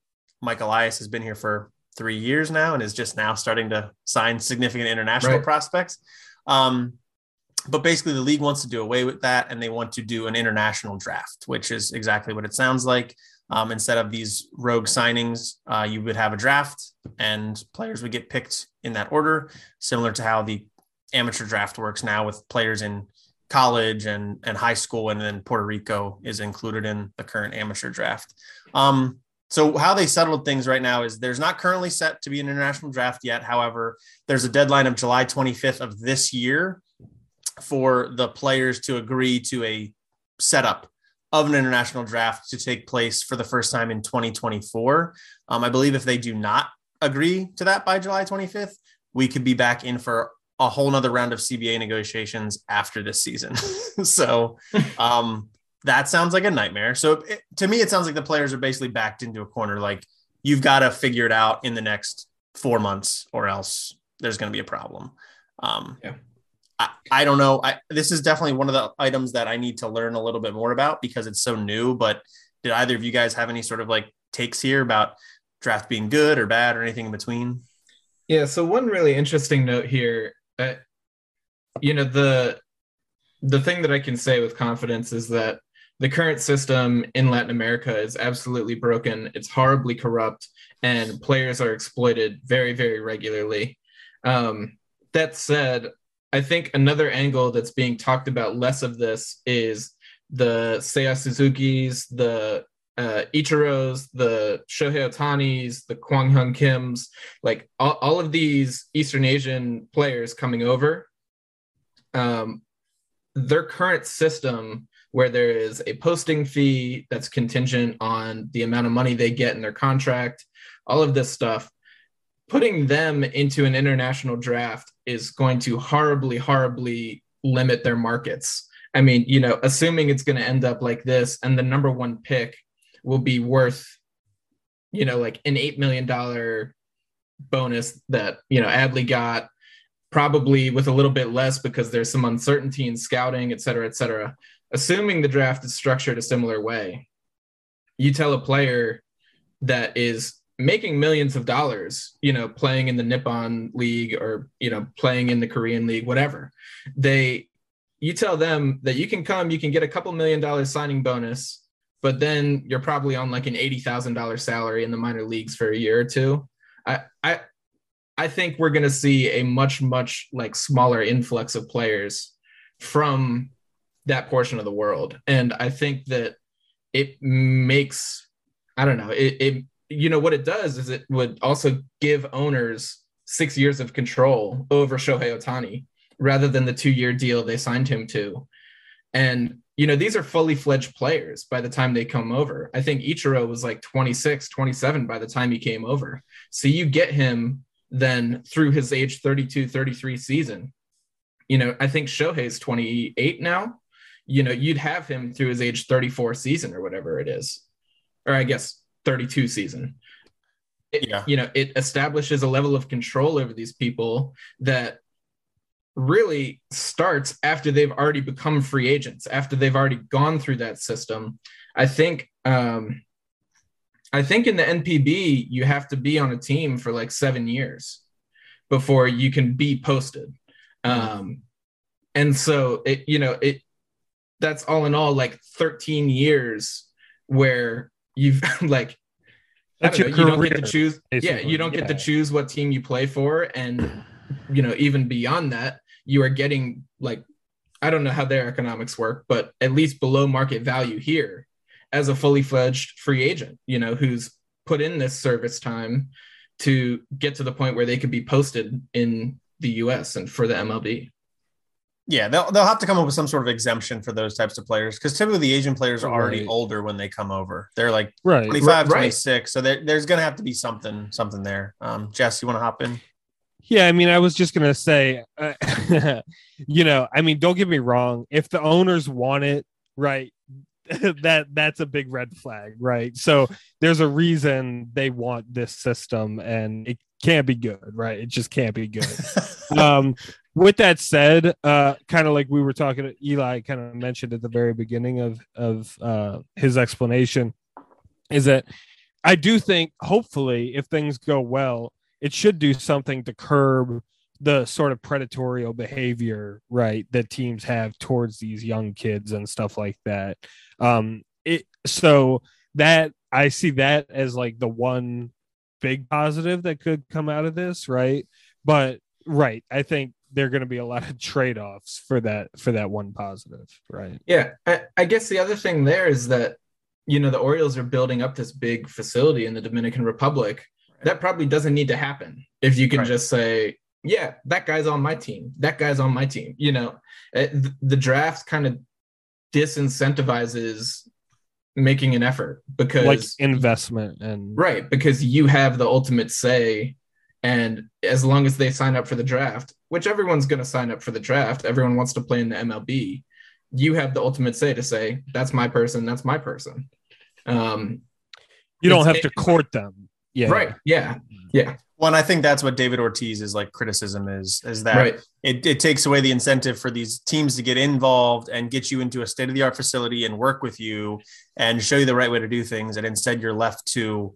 Mike Elias has been here for three years now and is just now starting to sign significant international right. prospects. Um, but basically, the league wants to do away with that and they want to do an international draft, which is exactly what it sounds like. Um, instead of these rogue signings, uh, you would have a draft and players would get picked in that order, similar to how the amateur draft works now with players in college and, and high school. And then Puerto Rico is included in the current amateur draft. Um, so how they settled things right now is there's not currently set to be an international draft yet. However, there's a deadline of July 25th of this year for the players to agree to a setup of an international draft to take place for the first time in 2024. Um, I believe if they do not agree to that by July 25th, we could be back in for a whole nother round of CBA negotiations after this season. *laughs* so um, that sounds like a nightmare. So it, to me, it sounds like the players are basically backed into a corner. Like you've got to figure it out in the next four months, or else there's going to be a problem. Um, yeah. I, I don't know. I, this is definitely one of the items that I need to learn a little bit more about because it's so new. But did either of you guys have any sort of like takes here about draft being good or bad or anything in between? Yeah. So one really interesting note here, uh, you know, the the thing that I can say with confidence is that the current system in Latin America is absolutely broken. It's horribly corrupt, and players are exploited very, very regularly. Um, that said, I think another angle that's being talked about less of this is the Seiya Suzuki's, the uh, Ichiro's, the Shohei Ohtani's, the Kwang Hyun Kim's, like all, all of these Eastern Asian players coming over. Um, their current system, where there is a posting fee that's contingent on the amount of money they get in their contract, all of this stuff, putting them into an international draft is going to horribly, horribly limit their markets. I mean, you know, assuming it's going to end up like this and the number one pick will be worth, you know, like an $8 million bonus that, you know, Adley got, probably with a little bit less because there's some uncertainty in scouting, et cetera, et cetera. Assuming the draft is structured a similar way, you tell a player that is making millions of dollars, you know, playing in the Nippon League or, you know, playing in the Korean League, whatever. They, you tell them that you can come, you can get a couple million dollars signing bonus, but then you're probably on like an $80,000 salary in the minor leagues for a year or two. I, I, I think we're going to see a much, much like smaller influx of players from that portion of the world. And I think that it makes, I don't know, it, it you know what it does is it would also give owners six years of control over Shohei Ohtani rather than the two year deal they signed him to. And you know, these are fully fledged players by the time they come over. I think Ichiro was like 26, 27 by the time he came over. So you get him then through his age 32, 33 season. You know, I think Shohei's 28 now. You know, you'd have him through his age 34 season or whatever it is. Or I guess 32 season. It, yeah. You know, it establishes a level of control over these people that really starts after they've already become free agents, after they've already gone through that system. I think um, I think in the NPB you have to be on a team for like seven years before you can be posted. Um, and so it you know it that's all in all like 13 years where you've *laughs* like that's know, you don't get to choose basically. yeah you don't yeah. get to choose what team you play for and you know even beyond that you are getting like I don't know how their economics work, but at least below market value here as a fully fledged free agent, you know, who's put in this service time to get to the point where they could be posted in the US and for the MLB. Yeah, they'll, they'll have to come up with some sort of exemption for those types of players because typically the Asian players are already right. older when they come over. They're like right. 25, right. 26. So there's going to have to be something something there. Um, Jess, you want to hop in? Yeah, I mean, I was just gonna say, uh, *laughs* you know, I mean, don't get me wrong. If the owners want it, right, *laughs* that that's a big red flag, right? So there's a reason they want this system, and it can't be good, right? It just can't be good. *laughs* um, with that said, uh, kind of like we were talking, Eli kind of mentioned at the very beginning of of uh, his explanation, is that I do think, hopefully, if things go well it should do something to curb the sort of predatory behavior right that teams have towards these young kids and stuff like that. Um it so that i see that as like the one big positive that could come out of this right? But right i think there are going to be a lot of *laughs* trade-offs for that for that one positive right? Yeah I, I guess the other thing there is that you know the orioles are building up this big facility in the dominican republic. That probably doesn't need to happen if you can right. just say yeah that guy's on my team. That guy's on my team you know? It, eh, the draft kind of disincentivizes making an effort because like investment and right because you have the ultimate say and as long as they sign up for the draft which everyone's going to sign up for the draft everyone wants to play in the mlb you have the ultimate say to say that's my person that's my person um, you don't have to court them yeah. Right. Yeah. Yeah. Well, and I think that's what David Ortiz is like criticism is, is that right. it, it takes away the incentive for these teams to get involved and get you into a state of the art facility and work with you and show you the right way to do things. And instead you're left to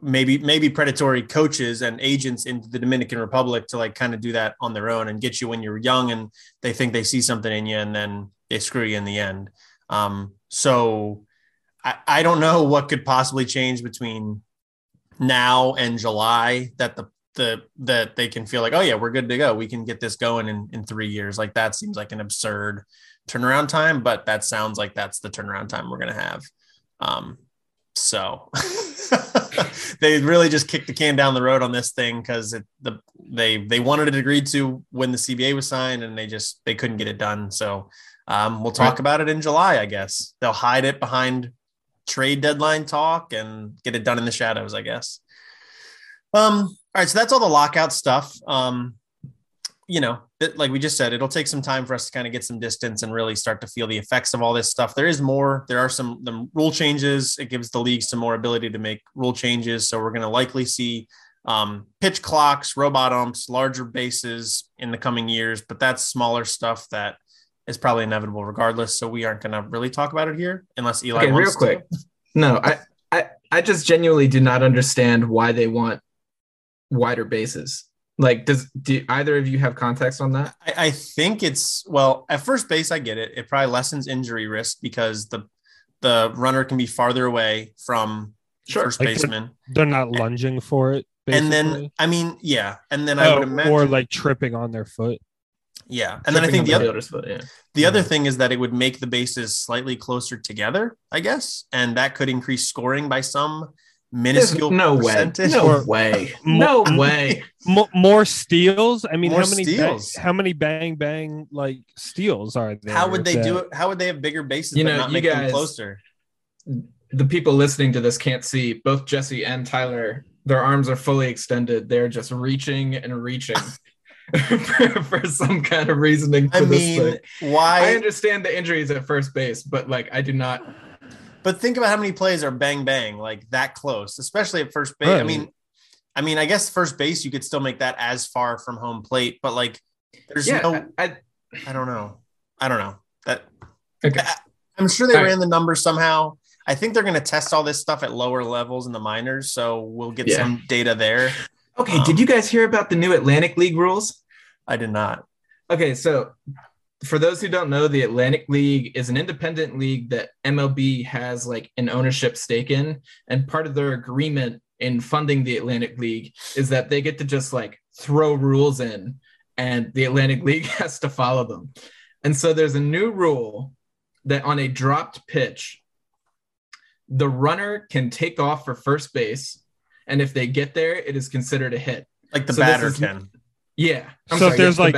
maybe, maybe predatory coaches and agents into the Dominican Republic to like kind of do that on their own and get you when you're young and they think they see something in you and then they screw you in the end. Um, so I, I don't know what could possibly change between now and July that the the that they can feel like, oh yeah, we're good to go. We can get this going in, in three years. Like that seems like an absurd turnaround time, but that sounds like that's the turnaround time we're gonna have. Um, so *laughs* *laughs* they really just kicked the can down the road on this thing because the they they wanted it agreed to when the CBA was signed and they just they couldn't get it done. So um, we'll talk about it in July, I guess. They'll hide it behind trade deadline talk and get it done in the shadows, I guess. Um, all right, so that's all the lockout stuff. Um, you know, like we just said, it'll take some time for us to kind of get some distance and really start to feel the effects of all this stuff. There is more. There are some the rule changes. It gives the league some more ability to make rule changes. So we're going to likely see um, pitch clocks, robot umps, larger bases in the coming years. But that's smaller stuff that is probably inevitable regardless. So we aren't going to really talk about it here unless Eli okay, real quick. To. No, I, I, I just genuinely do not understand why they want wider bases. Like, does do either of you have context on that? I, I think it's well at first base. I get it. It probably lessens injury risk because the the runner can be farther away from sure. first like baseman. They're, they're, not lunging for it. Basically. And then, I mean, yeah, and then oh, I would imagine, or like tripping on their foot. Yeah, and then I think the, other foot, yeah. the other thing is that it would make the bases slightly closer together, I guess, and that could increase scoring by some minuscule no percentage. way *laughs* no way. No way. more steals? I mean more how many steals. Ba- how many bang bang like steals are there how would they that... do it? How would they have bigger bases you know not you make guys, them closer? The people listening to this can't see. Both jesse and tyler their arms are fully extended. They're just reaching and reaching *laughs* for, for, some kind of reasoning i mean why i understand the injuries at first base but like i do not but think about how many plays are bang bang like that close, especially at first base. Right. I mean, I mean, I guess first base you could still make that as far from home plate, but like there's yeah, no I, I don't know. I don't know. That okay. I, am sure they all ran right. the numbers somehow. I think they're going to test all this stuff at lower levels in the minors, so we'll get yeah. some data there. Okay, um, did you guys hear about the new Atlantic League rules? I did not. Okay, so for those who don't know, the Atlantic League is an independent league that MLB has like an ownership stake in. And part of their agreement in funding the Atlantic League is that they get to just like throw rules in and the Atlantic *laughs* League has to follow them. And so there's a new rule that on a dropped pitch, the runner can take off for first base. And if they get there, it is considered a hit. Like the so batter is, can. Yeah. I'm so sorry, if there's like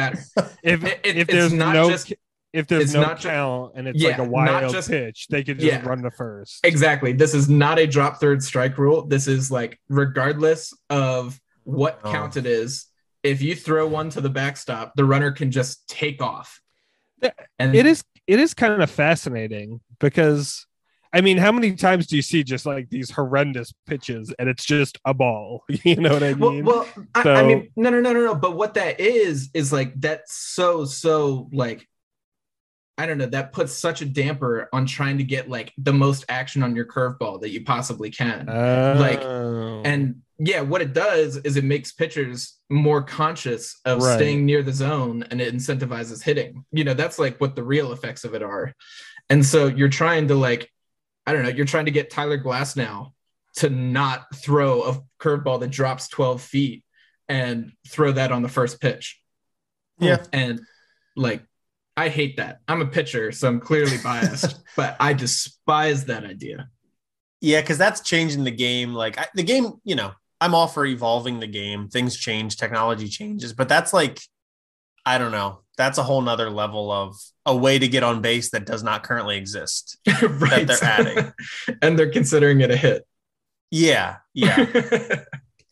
if it, it, if there's no just, if there's no count and it's yeah, like a wild just, pitch, they could just yeah, run the first. Exactly. This is not a drop third strike rule. This is like regardless of what oh. count it is, if you throw one to the backstop, the runner can just take off. And it is it is kind of fascinating because I mean, how many times do you see just like these horrendous pitches and it's just a ball? *laughs* You know what I mean? Well, well so, I, I, mean, no, no, no, no, no. But what that is is like that's so so like I don't know. That puts such a damper on trying to get like the most action on your curveball that you possibly can. Oh. Like, and yeah, what it does is it makes pitchers more conscious of right. staying near the zone and it incentivizes hitting. You know, that's like what the real effects of it are. And so you're trying to like I don't know, you're trying to get Tyler Glasnow to not throw a curveball that drops 12 feet and throw that on the first pitch. Yeah. And like, I hate that. I'm a pitcher, so I'm clearly *laughs* biased, but I despise that idea. Yeah, because that's changing the game. Like I, the game, you know, I'm all for evolving the game. Things change, technology changes, but that's like, I don't know that's a whole nother level of a way to get on base that does not currently exist right. *laughs* that they're adding. *laughs* and they're considering it a hit. Yeah. Yeah. *laughs*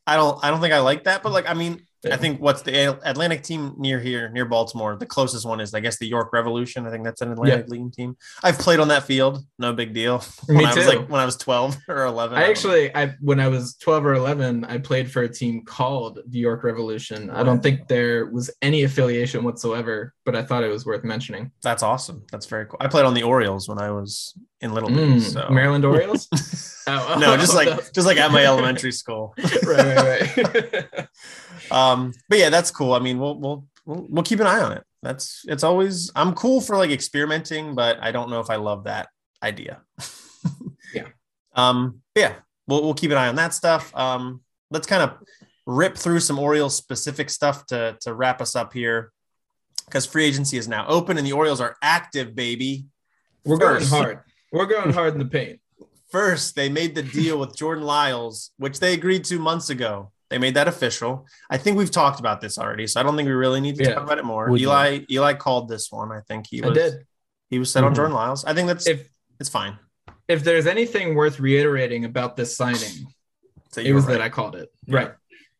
I don't I don't think I like that, but like I mean. I think what's the Atlantic team near here, near Baltimore? The closest one is, I guess, the York Revolution. I think that's an Atlantic yeah. League team. I've played on that field, no big deal. *laughs* Me when too. I was like when I was twelve *laughs* or eleven. I, I actually, I when I was twelve or eleven, I played for a team called the York Revolution. I don't think there was any affiliation whatsoever, but I thought it was worth mentioning. That's awesome. That's very cool. I played on the Orioles when I was in Little League. Mm, so. Maryland Orioles. *laughs* oh, no, just like *laughs* just like at my elementary school. *laughs* right, right, right. *laughs* um, but yeah, that's cool. I mean, we'll we'll we'll, we'll keep an eye on it. That's it's always I'm cool for like experimenting, but I don't know if I love that idea. yeah. Um. yeah, we'll we'll keep an eye on that stuff. Um. Let's kind of rip through some Orioles specific stuff to to wrap us up here, because free agency is now open and the Orioles are active, baby. We're First, going hard. We're going hard in the paint. First, they made the deal with Jordan Lyles, which they agreed to months ago. They made that official. I think we've talked about this already, so I don't think we really need to yeah. talk about it more. Would Eli you? Eli called this one. I think he was. I did. He was set mm-hmm. on Jordan Lyles. I think that's if it's fine. If there's anything worth reiterating about this signing, so it was right. that I called it. Yeah. Right.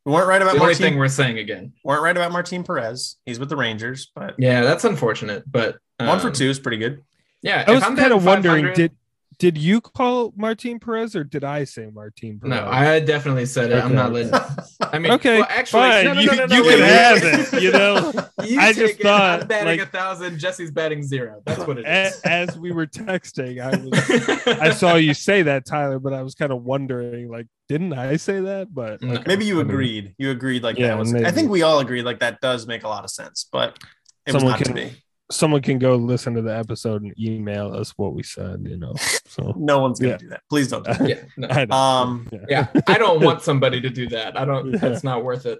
We weren't right about the Martin, only thing we're saying again. Weren't right about Martin Perez. He's with the Rangers, but yeah, that's unfortunate. But um, one for um, two is pretty good. Yeah, I was kind of wondering did did you call Martin Perez or did I say Martin Perez? No, I definitely said it. Okay. I'm not letting. *laughs* I mean, okay, well, actually, fine. No, no, no, no, you, you can have it. You know, *laughs* you I just thought I'm batting like, a thousand. Jesse's batting zero. That's what it is. As, as we were texting, I was, *laughs* I saw you say that, Tyler, but I was kind of wondering, like, didn't I say that? But okay. maybe you agreed. I mean, you agreed like yeah, that was. Maybe. I think we all agreed like that does make a lot of sense, but it Someone was not can, to be someone can go listen to the episode and email us what we said, you know. So *laughs* no one's gonna yeah. do that. Please don't. Do *laughs* yeah, no. I um, yeah. yeah. I don't want *laughs* somebody to do that. I don't. Yeah. That's not worth it.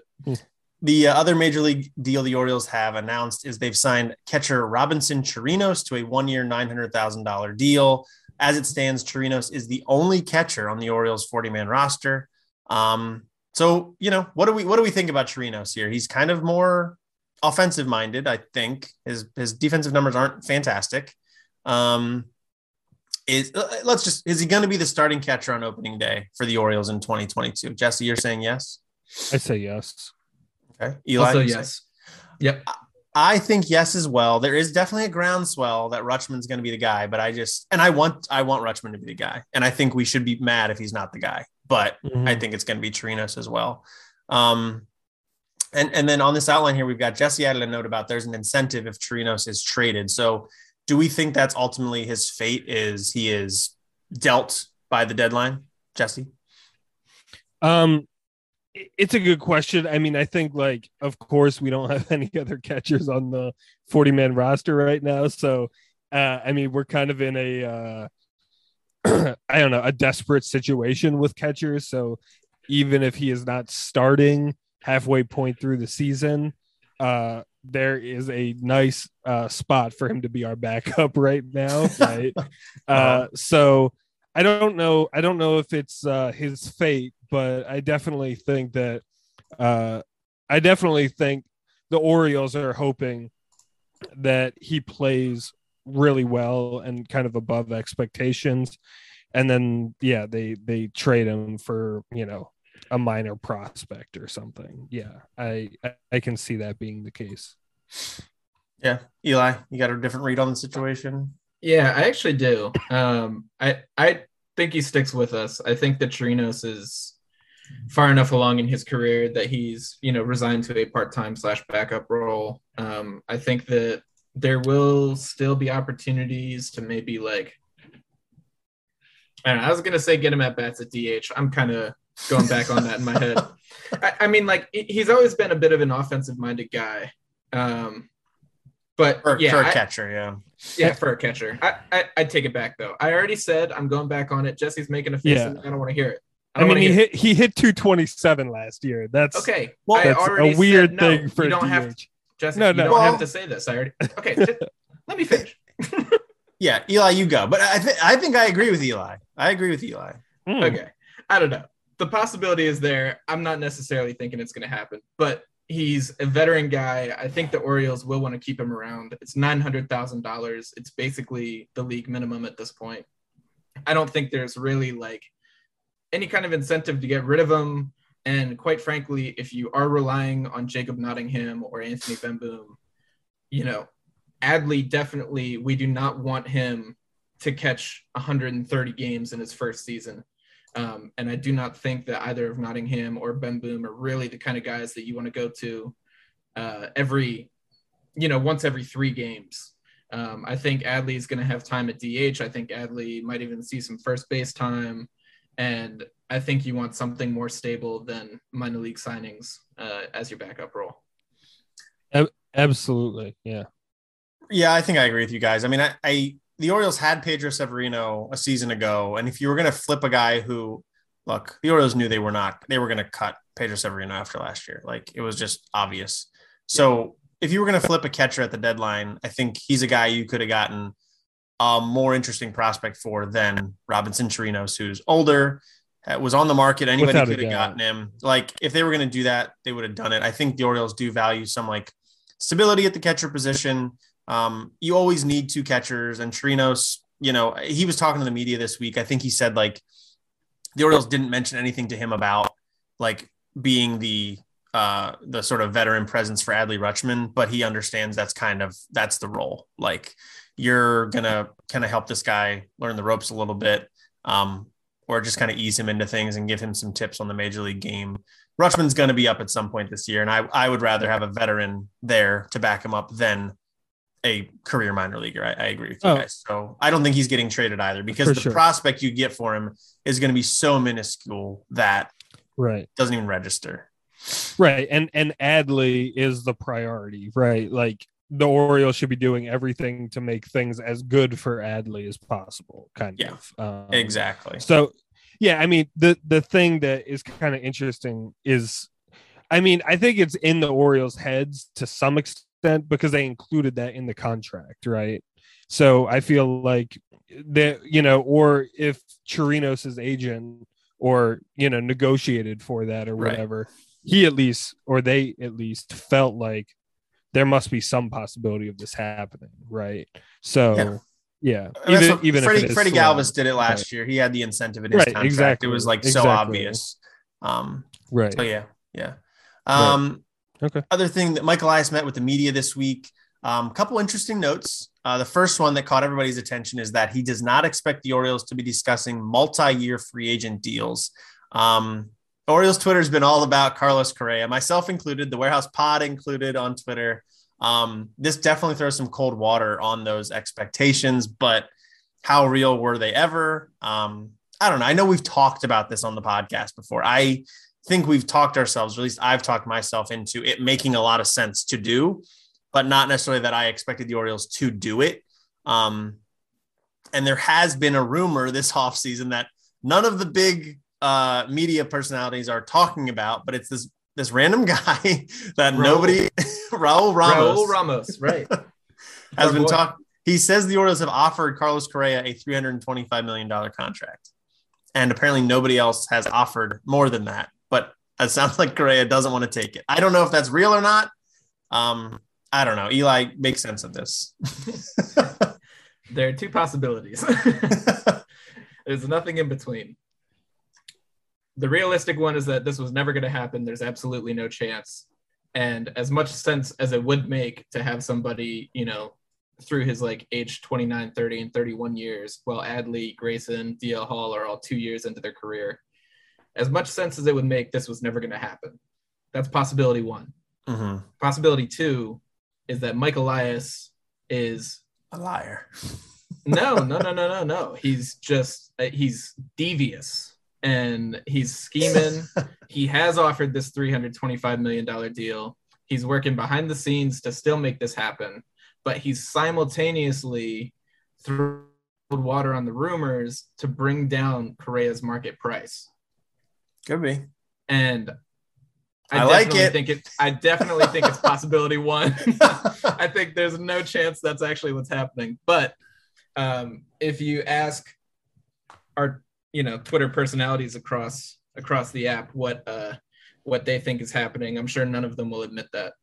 The uh, other major league deal the Orioles have announced is they've signed catcher Robinson Chirinos to a one-year, nine hundred thousand dollar deal. as it stands, Chirinos is the only catcher on the Orioles 40 man roster. Um, so, you know, what do we what do we think about Chirinos here? He's kind of more offensive minded, I think. His his defensive numbers aren't fantastic. Um, is uh, let's just is he going to be the starting catcher on opening day for the Orioles in 2022? Jesse, you're saying yes. I say yes. Okay, Eli. Also yes. Say? Yep. I think yes as well. There is definitely a groundswell that Rutschman's going to be the guy, but I just and I want I want Rutschman to be the guy, and I think we should be mad if he's not the guy. But mm-hmm. I think it's going to be Chirinos as well. Um, and and then on this outline here, we've got Jesse added a note about there's an incentive if Chirinos is traded. So do we think that's ultimately his fate? Is he is dealt by the deadline, Jesse? Um, it's a good question. I mean, I think like, of course, we don't *laughs* have any other catchers on the 40 man roster right now. So, uh, I mean, we're kind of in a, uh, *clears throat* I don't know, a desperate situation with catchers. So, even if he is not starting halfway point through the season, uh, there is a nice uh, spot for him to be our backup *laughs* right now. Right. *laughs* uh, so I don't know. I don't know if it's uh, his fate, but I definitely think that uh, I definitely think the Orioles are hoping that he plays really well and kind of above expectations. And then yeah, they they trade him for, you know, a minor prospect or something. Yeah, I I can see that being the case. Yeah, Eli, you got a different read on the situation. Yeah, I actually do. Um, I I think he sticks with us. I think that Chirinos is far enough along in his career that he's you know resigned to a part-time slash backup role. Um, I think that there will still be opportunities to maybe like. I, know, I was gonna say get him at bats at DH. I'm kind of going back on that in my head. *laughs* I, I, mean, like he's always been a bit of an offensive-minded guy. Um, but for, yeah, for a I, catcher, yeah, yeah, for a catcher. I, I I take it back though. I already said I'm going back on it. Jesse's making a face, yeah. and I don't want to hear it. I, I mean, he hit he hit 227 last year. That's okay. Well, that's a weird no, thing for you don't DH. have to, Jesse. No, no. You don't well, have to say this. I already okay. just, let me finish. *laughs* yeah, Eli, you go. But I think I think I agree with Eli. I agree with Eli. Mm. Okay, I don't know the possibility is there. I'm not necessarily thinking it's going to happen, but he's a veteran guy. I think the Orioles will want to keep him around. It's nine hundred thousand dollars. It's basically the league minimum at this point. I don't think there's really like any kind of incentive to get rid of him. And quite frankly, if you are relying on Jacob Nottingham or Anthony Bemboom, you know, Adley definitely we do not want him to catch 130 games in his first season. Um, and I do not think that either of Nottingham or Bemboom are really the kind of guys that you want to go to uh, every, you know, once every three games. Um, I think Adley is going to have time at DH. I think Adley might even see some first base time. And I think you want something more stable than minor league signings uh, as your backup role. Absolutely. Yeah. Yeah, I think I agree with you guys. I mean, I, I the Orioles had Pedro Severino a season ago, and if you were going to flip a guy who, look, the Orioles knew they were not, they were going to cut Pedro Severino after last year. Like it was just obvious. So if you were going to flip a catcher at the deadline, I think he's a guy you could have gotten a more interesting prospect for than Robinson Chirinos, who's older, uh, was on the market. Anybody could have gotten him. Like if they were going to do that, they would have done it. I think the Orioles do value some like stability at the catcher position. Um, you always need two catchers, and Chirinos, you know, he was talking to the media this week. I think he said like the Orioles didn't mention anything to him about like being the uh the sort of veteran presence for Adley Rutschman, but he understands that's kind of that's the role. Like you're gonna kind of help this guy learn the ropes a little bit, um, or just kind of ease him into things and give him some tips on the major league game. Rutschman's to be up at some point this year, and I I would rather have a veteran there to back him up than a career minor leaguer. I, I agree with you oh. guys. So I don't think he's getting traded either because for the sure. prospect you get for him is going to be so minuscule that right doesn't even register. Right, and and Adley is the priority, right? Like the Orioles should be doing everything to make things as good for Adley as possible, kind yeah, of. Um, exactly. So, yeah, I mean the the thing that is kind of interesting is, I mean, I think it's in the Orioles' heads to some extent extent because they included that in the contract, right? So I feel like that, you know, or if Chirinos' agent or, you know, negotiated for that or whatever, right. he at least, or they at least felt like there must be some possibility of this happening. Right. So, yeah. Yeah, even even Freddie, if Freddie Galvis did it last right. year. He had the incentive in his right, contract. Exactly. It was like exactly. so obvious. Um, right. So yeah, yeah. Um. Okay. Other thing that Michael Elias met with the media this week. A um, couple interesting notes. Uh, the first one that caught everybody's attention is that he does not expect the Orioles to be discussing multi-year free agent deals. Um, Orioles Twitter has been all about Carlos Correa, myself included, the Warehouse Pod included on Twitter. Um, this definitely throws some cold water on those expectations, but how real were they ever? Um, I don't know. I know we've talked about this on the podcast before. I think we've talked ourselves, or at least I've talked myself into it making a lot of sense to do, but not necessarily that I expected the Orioles to do it. Um, and there has been a rumor this *laughs* offseason that none of the big uh, media personalities are talking about, but it's this this random *laughs* guy that Raul. nobody *laughs* Raul Ramos Raul Ramos right has been talking. He says the Orioles have offered Carlos Correa a three hundred twenty-five million dollar contract, and apparently nobody else has offered more than that. But it *laughs* sounds like Correa doesn't want to take it. I don't know if that's real or not. Um, I don't know. Eli makes sense of this. *laughs* there are two possibilities. *laughs* There's nothing in between the realistic one is that this was never going to happen. There's absolutely no chance. And as much sense as it would make to have somebody, you know, through his like age 29, 30, and 31 years, while Adley, Grayson, DL Hall are all two years into their career, as much sense as it would make, this was never going to happen. That's possibility one. Mm-hmm. Possibility two is that Mike Elias is a liar. *laughs* no, no, no, no, no, no. He's just uh, he's devious and he's scheming. *laughs* he has offered this $325 million deal. He's working behind the scenes to still make this happen, but he's simultaneously thrown water on the rumors to bring down Correa's market price. Could be. And I, I like it. Think it. I definitely think it's possibility one. *laughs* *laughs* I think there's no chance that's actually what's happening. But um, if you ask our you know Twitter personalities across across the app what uh what they think is happening. I'm sure none of them will admit that.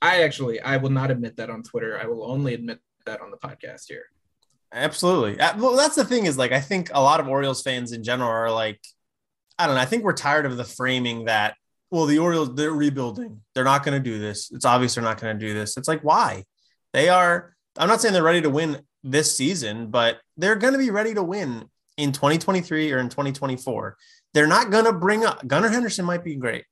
I actually I will not admit that on Twitter. I will only admit that on the podcast here. Absolutely. Uh, well, that's the thing is like I think a lot of Orioles fans in general are like I don't know. I think we're tired of the framing that well the Orioles they're rebuilding. They're not going to do this. It's obvious they're not going to do this. It's like why? They are I'm not saying they're ready to win this season, but they're going to be ready to win in 2023 or in 2024. They're not going to bring up Gunnar Henderson might be great.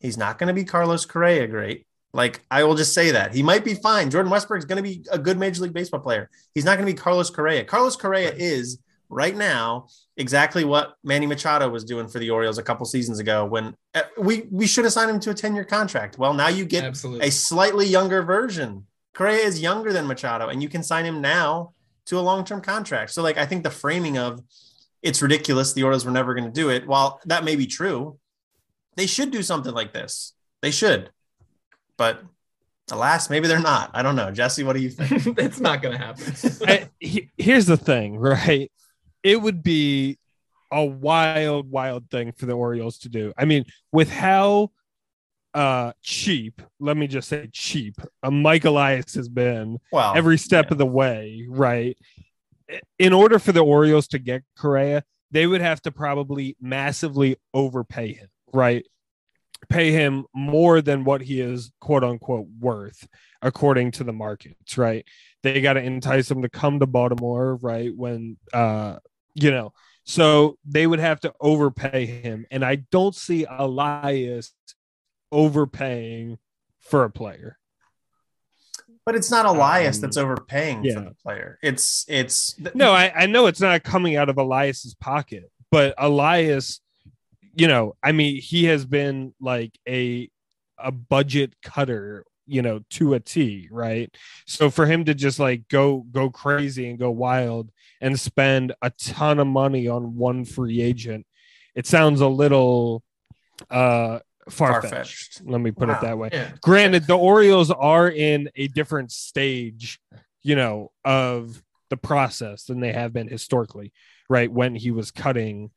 He's not going to be Carlos Correa great. Like I will just say that he might be fine. Jordan Westburg is going to be a good Major League Baseball player. He's not going to be Carlos Correa. Carlos Correa is right now exactly what Manny Machado was doing for the Orioles a couple seasons ago when uh, we we should have signed him to a 10-year contract. Well, now you get Absolutely. a slightly younger version. Correa is younger than Machado and you can sign him now to a long-term contract. So like I think the framing of it's ridiculous the Orioles were never going to do it. While that may be true, they should do something like this. They should. But alas, maybe they're not. I don't know. Jesse, what do you think? *laughs* it's not going to happen. I, he, here's the thing, *laughs* right? It would be a wild, wild thing for the Orioles to do. I mean, with how uh cheap let me just say cheap uh, mike elias has been well every step yeah. of the way right in order for the orioles to get correa they would have to probably massively overpay him right pay him more than what he is quote unquote worth according to the markets right they got to entice him to come to baltimore right when uh you know so they would have to overpay him and i don't see elias overpaying for a player. But it's not Elias um, that's overpaying yeah. for the player. It's it's no, I, I know it's not coming out of Elias's pocket, but Elias, you know, I mean, he has been like a a budget cutter you know to a t right so for him to just like go go crazy and go wild and spend a ton of money on one free agent it sounds a little uh far fetched. Let me put wow. it that way. Yeah. Granted, the Orioles are in a different stage, you know, of the process than they have been historically, right? When he was cutting,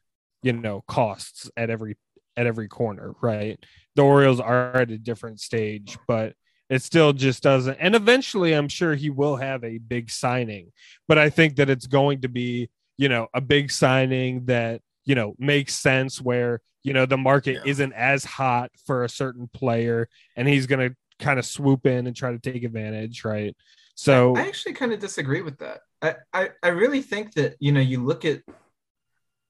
you know, costs at every at every corner, right? The Orioles are at a different stage, but it still just doesn't. And eventually, I'm sure he will have a big signing, but I think that it's going to be, you know, a big signing that, you know, makes sense where, you know, the market yeah. isn't as hot for a certain player and he's going to kind of swoop in and try to take advantage, right? So I actually kind of disagree with that. I, I, I really think that, you know, you look at,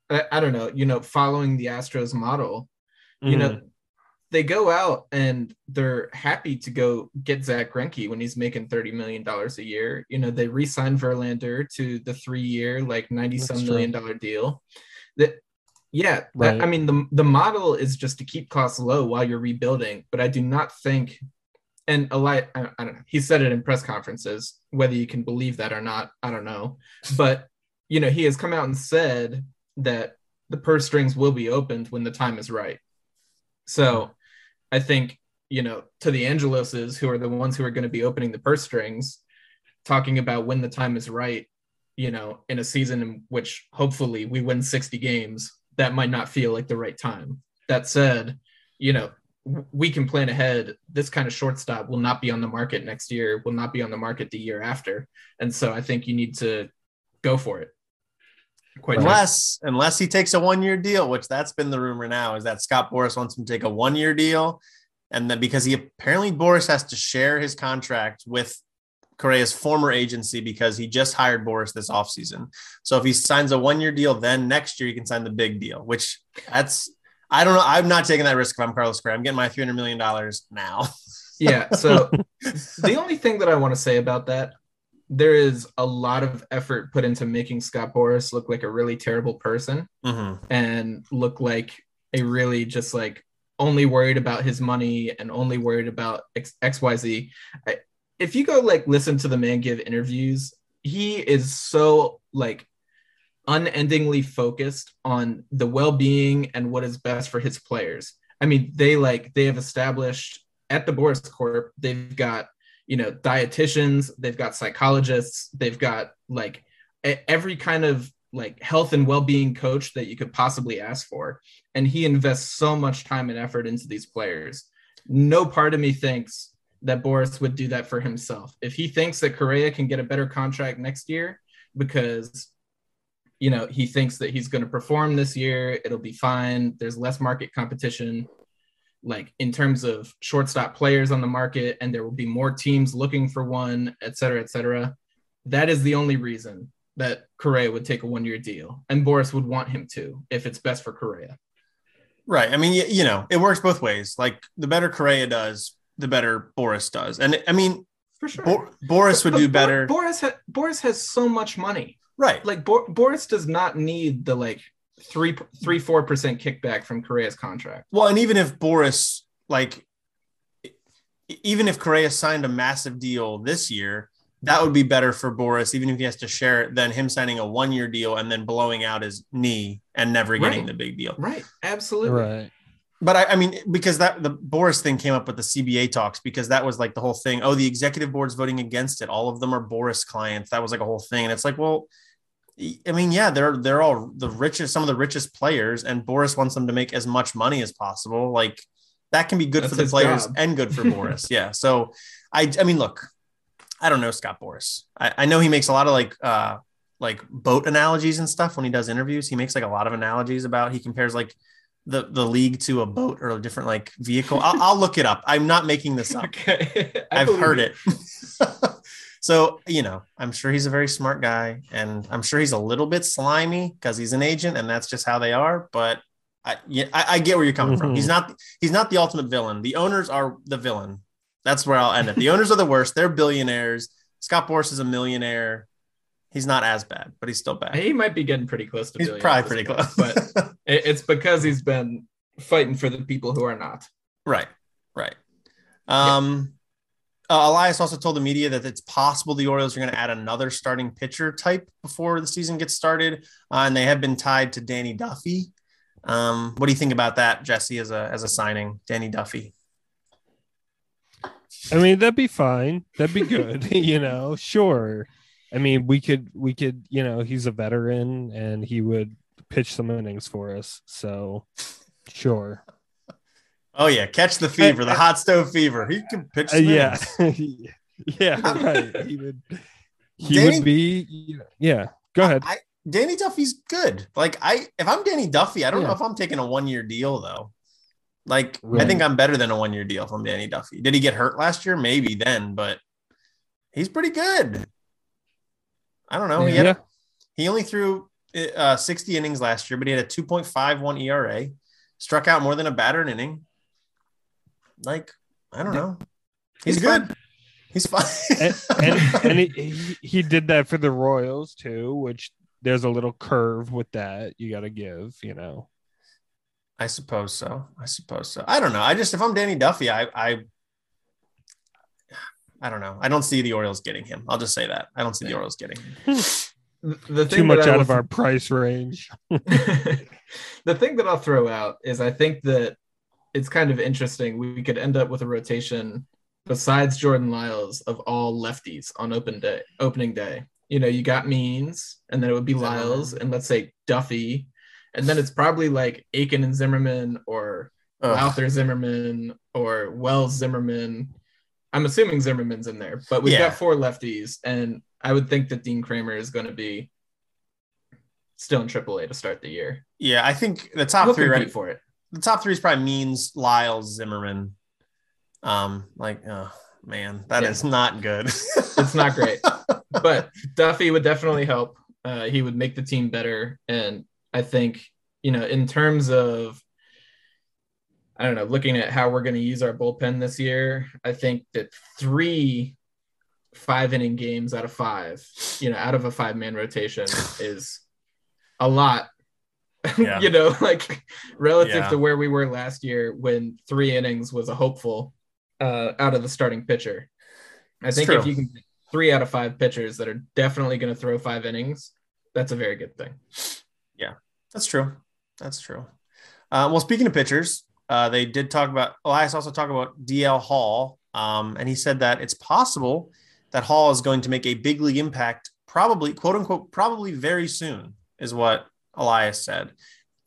I, I don't know, you know, following the Astros model, you mm-hmm. know, they go out and they're happy to go get Zack Greinke when he's making $30 million a year. You know, they re-signed Verlander to the three-year, like 90 some million dollar deal. That yeah, right. that, I mean the the model is just to keep costs low while you're rebuilding, but I do not think and a lot I, I don't know, he said it in press conferences, whether you can believe that or not, I don't know. But you know, he has come out and said that the purse strings will be opened when the time is right. So I think, you know, to the Angeloses, who are the ones who are going to be opening the purse strings, talking about when the time is right, you know, in a season in which hopefully we win 60 games, that might not feel like the right time. That said, you know, we can plan ahead. This kind of shortstop will not be on the market next year, will not be on the market the year after. And so I think you need to go for it. Quite unless nice. unless he takes a one year deal, which that's been the rumor now, is that Scott Boras wants him to take a one year deal, and then because he apparently Boras has to share his contract with Correa's former agency because he just hired Boras this offseason. So if he signs a one year deal, then next year he can sign the big deal, which that's I don't know. I'm not taking that risk if I'm Carlos Correa. I'm getting my $300 million now. yeah. So *laughs* the only thing that I want to say about that there is a lot of effort put into making Scott Boras look like a really terrible person mm-hmm. and look like a really just like only worried about his money and only worried about X- XYZ. I, if you go like listen to the man give interviews, he is so like unendingly focused on the well-being and what is best for his players. I mean, they like they have established at the Boras Corp, they've got you know dietitians they've got psychologists they've got like every kind of like health and well-being coach that you could possibly ask for. And he invests so much time and effort into these players. No part of me thinks that Boras would do that for himself. If he thinks that correa can get a better contract next year because you know he thinks that he's going to perform this year it'll be fine there's less market competition like in terms of shortstop players on the market and there will be more teams looking for one, et cetera, et cetera. That is the only reason that Correa would take a one year deal and Boras would want him to if it's best for Correa. Right. I mean, you, you know, it works both ways. Like the better Correa does, the better Boras does. And I mean, for sure, Bo- Boras would do better. Boras ha- Boras has so much money. Right. Like Bo- Boras does not need the like three three four percent kickback from Correa's contract. Well, and even if Boras like even if Correa signed a massive deal this year, that would be better for Boras, even if he has to share it, than him signing a one year deal and then blowing out his knee and never getting right. the big deal. Right. Absolutely. Right. But I, I, mean, because that the Boras thing came up with the CBA talks, because that was like the whole thing. Oh, the executive board's voting against it. All of them are Boras clients. That was like a whole thing. And it's like, well, I mean, yeah, they're they're all the richest, some of the richest players, and Boras wants them to make as much money as possible. Like that can be good That's for the players job. and good for *laughs* Boras. Yeah. So I I mean, look, I don't know Scott Boras. I, I know he makes a lot of like uh like boat analogies and stuff when he does interviews. He makes like a lot of analogies about he compares like the the league to a boat or a different like vehicle. I'll, I'll look it up. I'm not making this up. *laughs* Okay. *laughs* I've heard it. So, you know, I'm sure he's a very smart guy and I'm sure he's a little bit slimy because he's an agent and that's just how they are. But I, yeah, I, I get where you're coming mm-hmm. from. He's mm-hmm. not, he's not the ultimate villain. The owners are the villain. That's where I'll end it. The owners are the worst. They're billionaires. Scott Boras is a millionaire. He's not as bad, but he's still bad. He might be getting pretty close to. He's probably pretty close, but *laughs* it's because he's been fighting for the people who are not. Right, right. Um, uh, Elias also told the media that it's possible the Orioles are going to add another starting pitcher type before the season gets started, uh, and they have been tied to Danny Duffy. Um, what do you think about that, Jesse, as a as a signing, Danny Duffy? I mean, that'd be fine. That'd be good. *laughs* you know, sure. I mean, we could we could you know he's a veteran and he would pitch some innings for us. So sure. Oh yeah, catch the fever, the hot stove fever. He can pitch. Uh, yeah, *laughs* yeah, right. He would. He Danny, would be. Yeah, go ahead. I, Danny Duffy's good. Like I, if I'm Danny Duffy, I don't yeah. know if I'm taking a one year deal though. Like right. I think I'm better than a one year deal from Danny Duffy. Did he get hurt last year? Maybe then, but he's pretty good. I don't know. He, had, he only threw uh, 60 innings last year, but he had a 2.51 ERA, struck out more than a batter an inning. Like, I don't know. He's, he's good. Fine. He's fine. and, and, and *laughs* he, he did that for the Royals too, which there's a little curve with that you got to give, you know. I suppose so. I suppose so. I don't know. I just if I'm Danny Duffy, I I I don't know. I don't see the Orioles getting him. I'll just say that. I don't see the Orioles getting him. *laughs* the too much out of our price range. *laughs* the thing that I'll throw out is I think that it's kind of interesting. We could end up with a rotation besides Jordan Lyles of all lefties on open day opening day. You know, you got Means, and then it would be Lyles, and let's say Duffy, and then it's probably like Akin and Zimmermann or Lowther Zimmermann or Wells Zimmermann. I'm assuming Zimmermann's in there, but we've yeah. got four lefties, and I would think that Dean Kremer is going to be still in AAA to start the year. Yeah, I think the top we'll three right for it. The top three is probably Means, Lyles, Zimmermann. Um, like, oh man, that yeah. is not good. *laughs* it's not great, *laughs* but Duffy would definitely help. Uh, he would make the team better, and I think you know, in terms of I don't know, looking at how we're going to use our bullpen this year, I think that three five inning games out of five, you know, out of a five man rotation *laughs* is a lot. *laughs* Yeah. you know, like relative yeah. to where we were last year when three innings was a hopeful uh, out of the starting pitcher. I think if you can three out of five pitchers that are definitely going to throw five innings, that's a very good thing. Yeah, that's true. That's true. Uh, well, speaking of pitchers, uh, they did talk about Elias also talked about DL Hall, um, and he said that it's possible that Hall is going to make a big league impact, probably quote unquote, probably very soon, is what Elias said.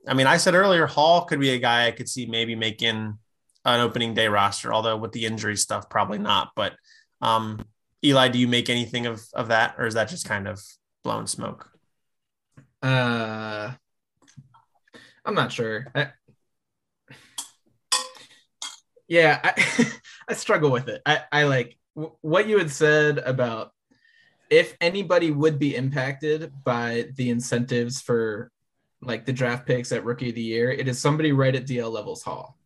I mean, I said earlier, Hall could be a guy I could see maybe making an opening day roster, although with the injury stuff, probably not. But um, Eli, do you make anything of, of that, or is that just kind of blown smoke? Uh, I'm not sure. I, yeah, I, *laughs* I struggle with it. I, I like w- what you had said about if anybody would be impacted by the incentives for like the draft picks at rookie of the year, it is somebody right at DL levels Hall.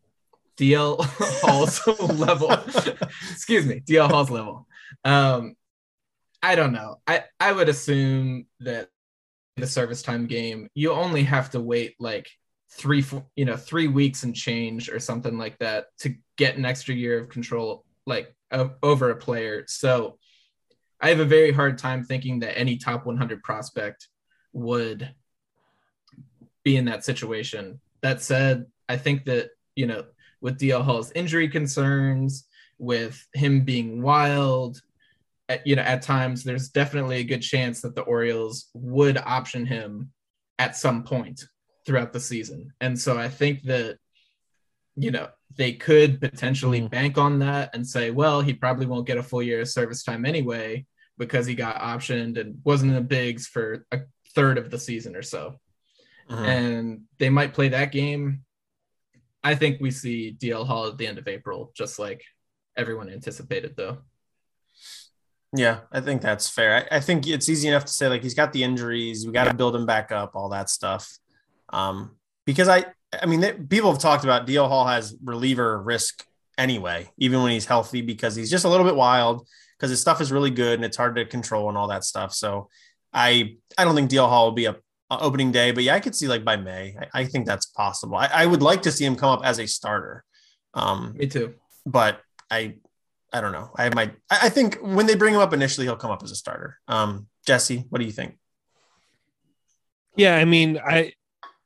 DL *laughs* Hall's *laughs* level. *laughs* Excuse me, DL Hall's level. Um, I don't know. I I would assume that the service time game, you only have to wait like three you know three weeks and change or something like that to get an extra year of control like over a player so i have a very hard time thinking that any top 100 prospect would be in that situation that said i think that you know with dl hall's injury concerns with him being wild at, you know at times there's definitely a good chance that the orioles would option him at some point throughout the season. And so I think that, you know, they could potentially mm. bank on that and say, well, he probably won't get a full year of service time anyway because he got optioned and wasn't in the bigs for a third of the season or so. Uh-huh. And they might play that game. I think we see DL Hall at the end of April, just like everyone anticipated, though. Yeah, I think that's fair. I, I, think it's easy enough to say like he's got the injuries, we got to build him back up, all that stuff. Um, because I, I mean, people have talked about DL Hall has reliever risk anyway, even when he's healthy, because he's just a little bit wild. Because his stuff is really good and it's hard to control and all that stuff. So, I, I don't think DL Hall will be a opening day, but yeah, I could see like by May. I, I think that's possible. I, I, would like to see him come up as a starter. Um, Me too. But I, I don't know. I might. I think when they bring him up initially, he'll come up as a starter. Um, Jesse, what do you think? Yeah, I mean, I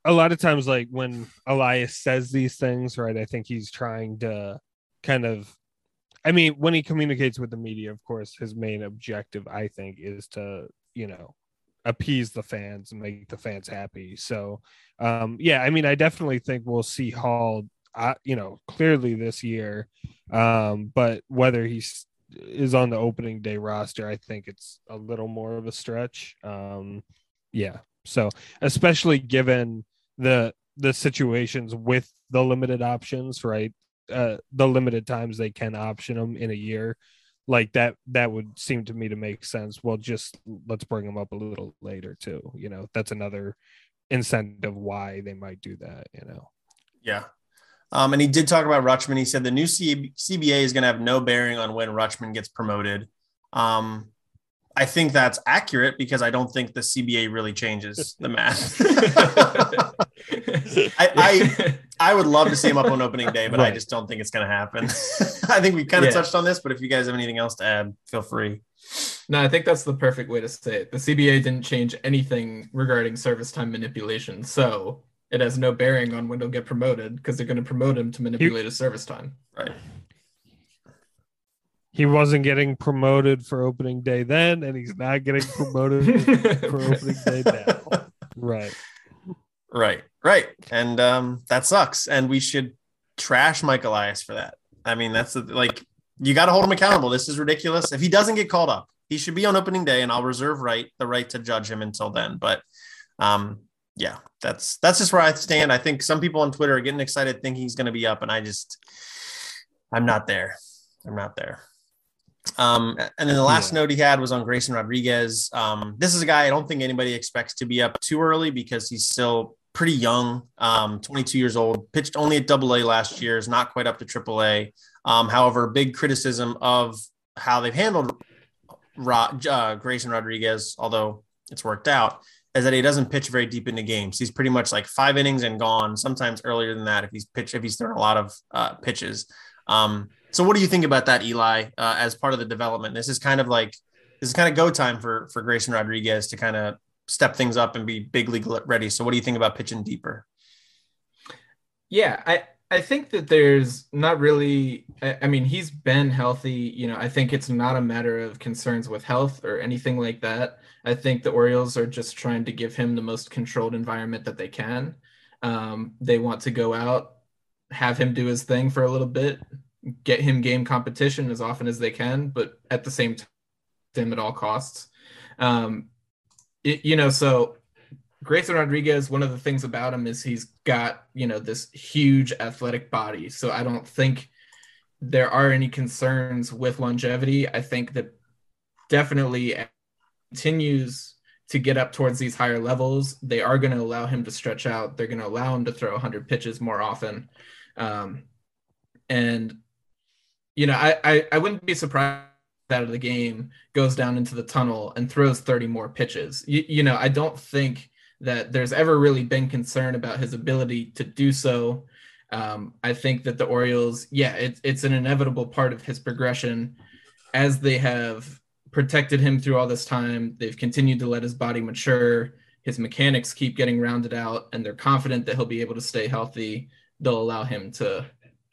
a lot of times like when Elias says these things, right? I think he's trying to kind of I mean, when he communicates with the media, of course, his main objective, I think, is to you know, appease the fans and make the fans happy. So, um, yeah, I mean, I definitely think we'll see Hall, uh, you know, clearly this year. Um, but whether he's is on the opening day roster, I think it's a little more of a stretch. Um, yeah. So, especially given the the situations with the limited options, right? Uh, the limited times they can option them in a year like that that would seem to me to make sense well just let's bring them up a little later too you know that's another incentive why they might do that you know yeah um, and he did talk about Rutschman. He said the new C- CBA is going to have no bearing on when Rutschman gets promoted. Um, I think that's accurate because I don't think the CBA really changes the *laughs* math. *laughs* I, I, I would love to see him up on opening day, but right. I just don't think it's going to happen. *laughs* I think we kind of yeah. touched on this, but if you guys have anything else to add, feel free. No, I think that's the perfect way to say it. The CBA didn't change anything regarding service time manipulation, so it has no bearing on when he'll get promoted because they're going to promote him to manipulate his service time. Right he wasn't getting promoted for opening day then, and he's not getting promoted for *laughs* opening day now. Right. Right. Right. And um, that sucks. And we should trash Mike Elias for that. I mean, that's like you got to hold him accountable. This is ridiculous. If he doesn't get called up, he should be on opening day, and I'll reserve right the right to judge him until then. But um, yeah, that's that's just where I stand. I think some people on Twitter are getting excited, thinking he's going to be up, and I just I'm not there. I'm not there. Um, and then the last yeah. note he had was on Grayson Rodriguez. Um, this is a guy I don't think anybody expects to be up too early because he's still pretty young, um, 22 years old, pitched only at double A last year, is not quite up to triple A. Um, however, big criticism of how they've handled Rod, uh, Grayson Rodriguez, although it's worked out, is that he doesn't pitch very deep into games. He's pretty much like five innings and gone, sometimes earlier than that if he's pitched, if he's thrown a lot of uh, pitches. Um, so, what do you think about that, Eli, uh, as part of the development? This is kind of like this is kind of go time for for Grayson Rodriguez to kind of step things up and be big league ready. So, what do you think about pitching deeper? Yeah, I I think that there's not really. I, I mean, he's been healthy. You know, I think it's not a matter of concerns with health or anything like that. I think the Orioles are just trying to give him the most controlled environment that they can. Um, they want to go out, have him do his thing for a little bit, get him game competition as often as they can, but at the same time, at all costs. Um, it, you know, so Grayson Rodriguez, one of the things about him is he's got, you know, this huge athletic body. So I don't think there are any concerns with longevity. I think that definitely continues to get up towards these higher levels. They are going to allow him to stretch out. They're going to allow him to throw 100 pitches more often. Um, and you know, I, I, I wouldn't be surprised out of the game goes down into the tunnel and throws 30 more pitches. You, you know, I don't think that there's ever really been concern about his ability to do so. Um, I think that the Orioles, yeah, it's it's an inevitable part of his progression as they have protected him through all this time. They've continued to let his body mature. His mechanics keep getting rounded out, and they're confident that he'll be able to stay healthy. They'll allow him to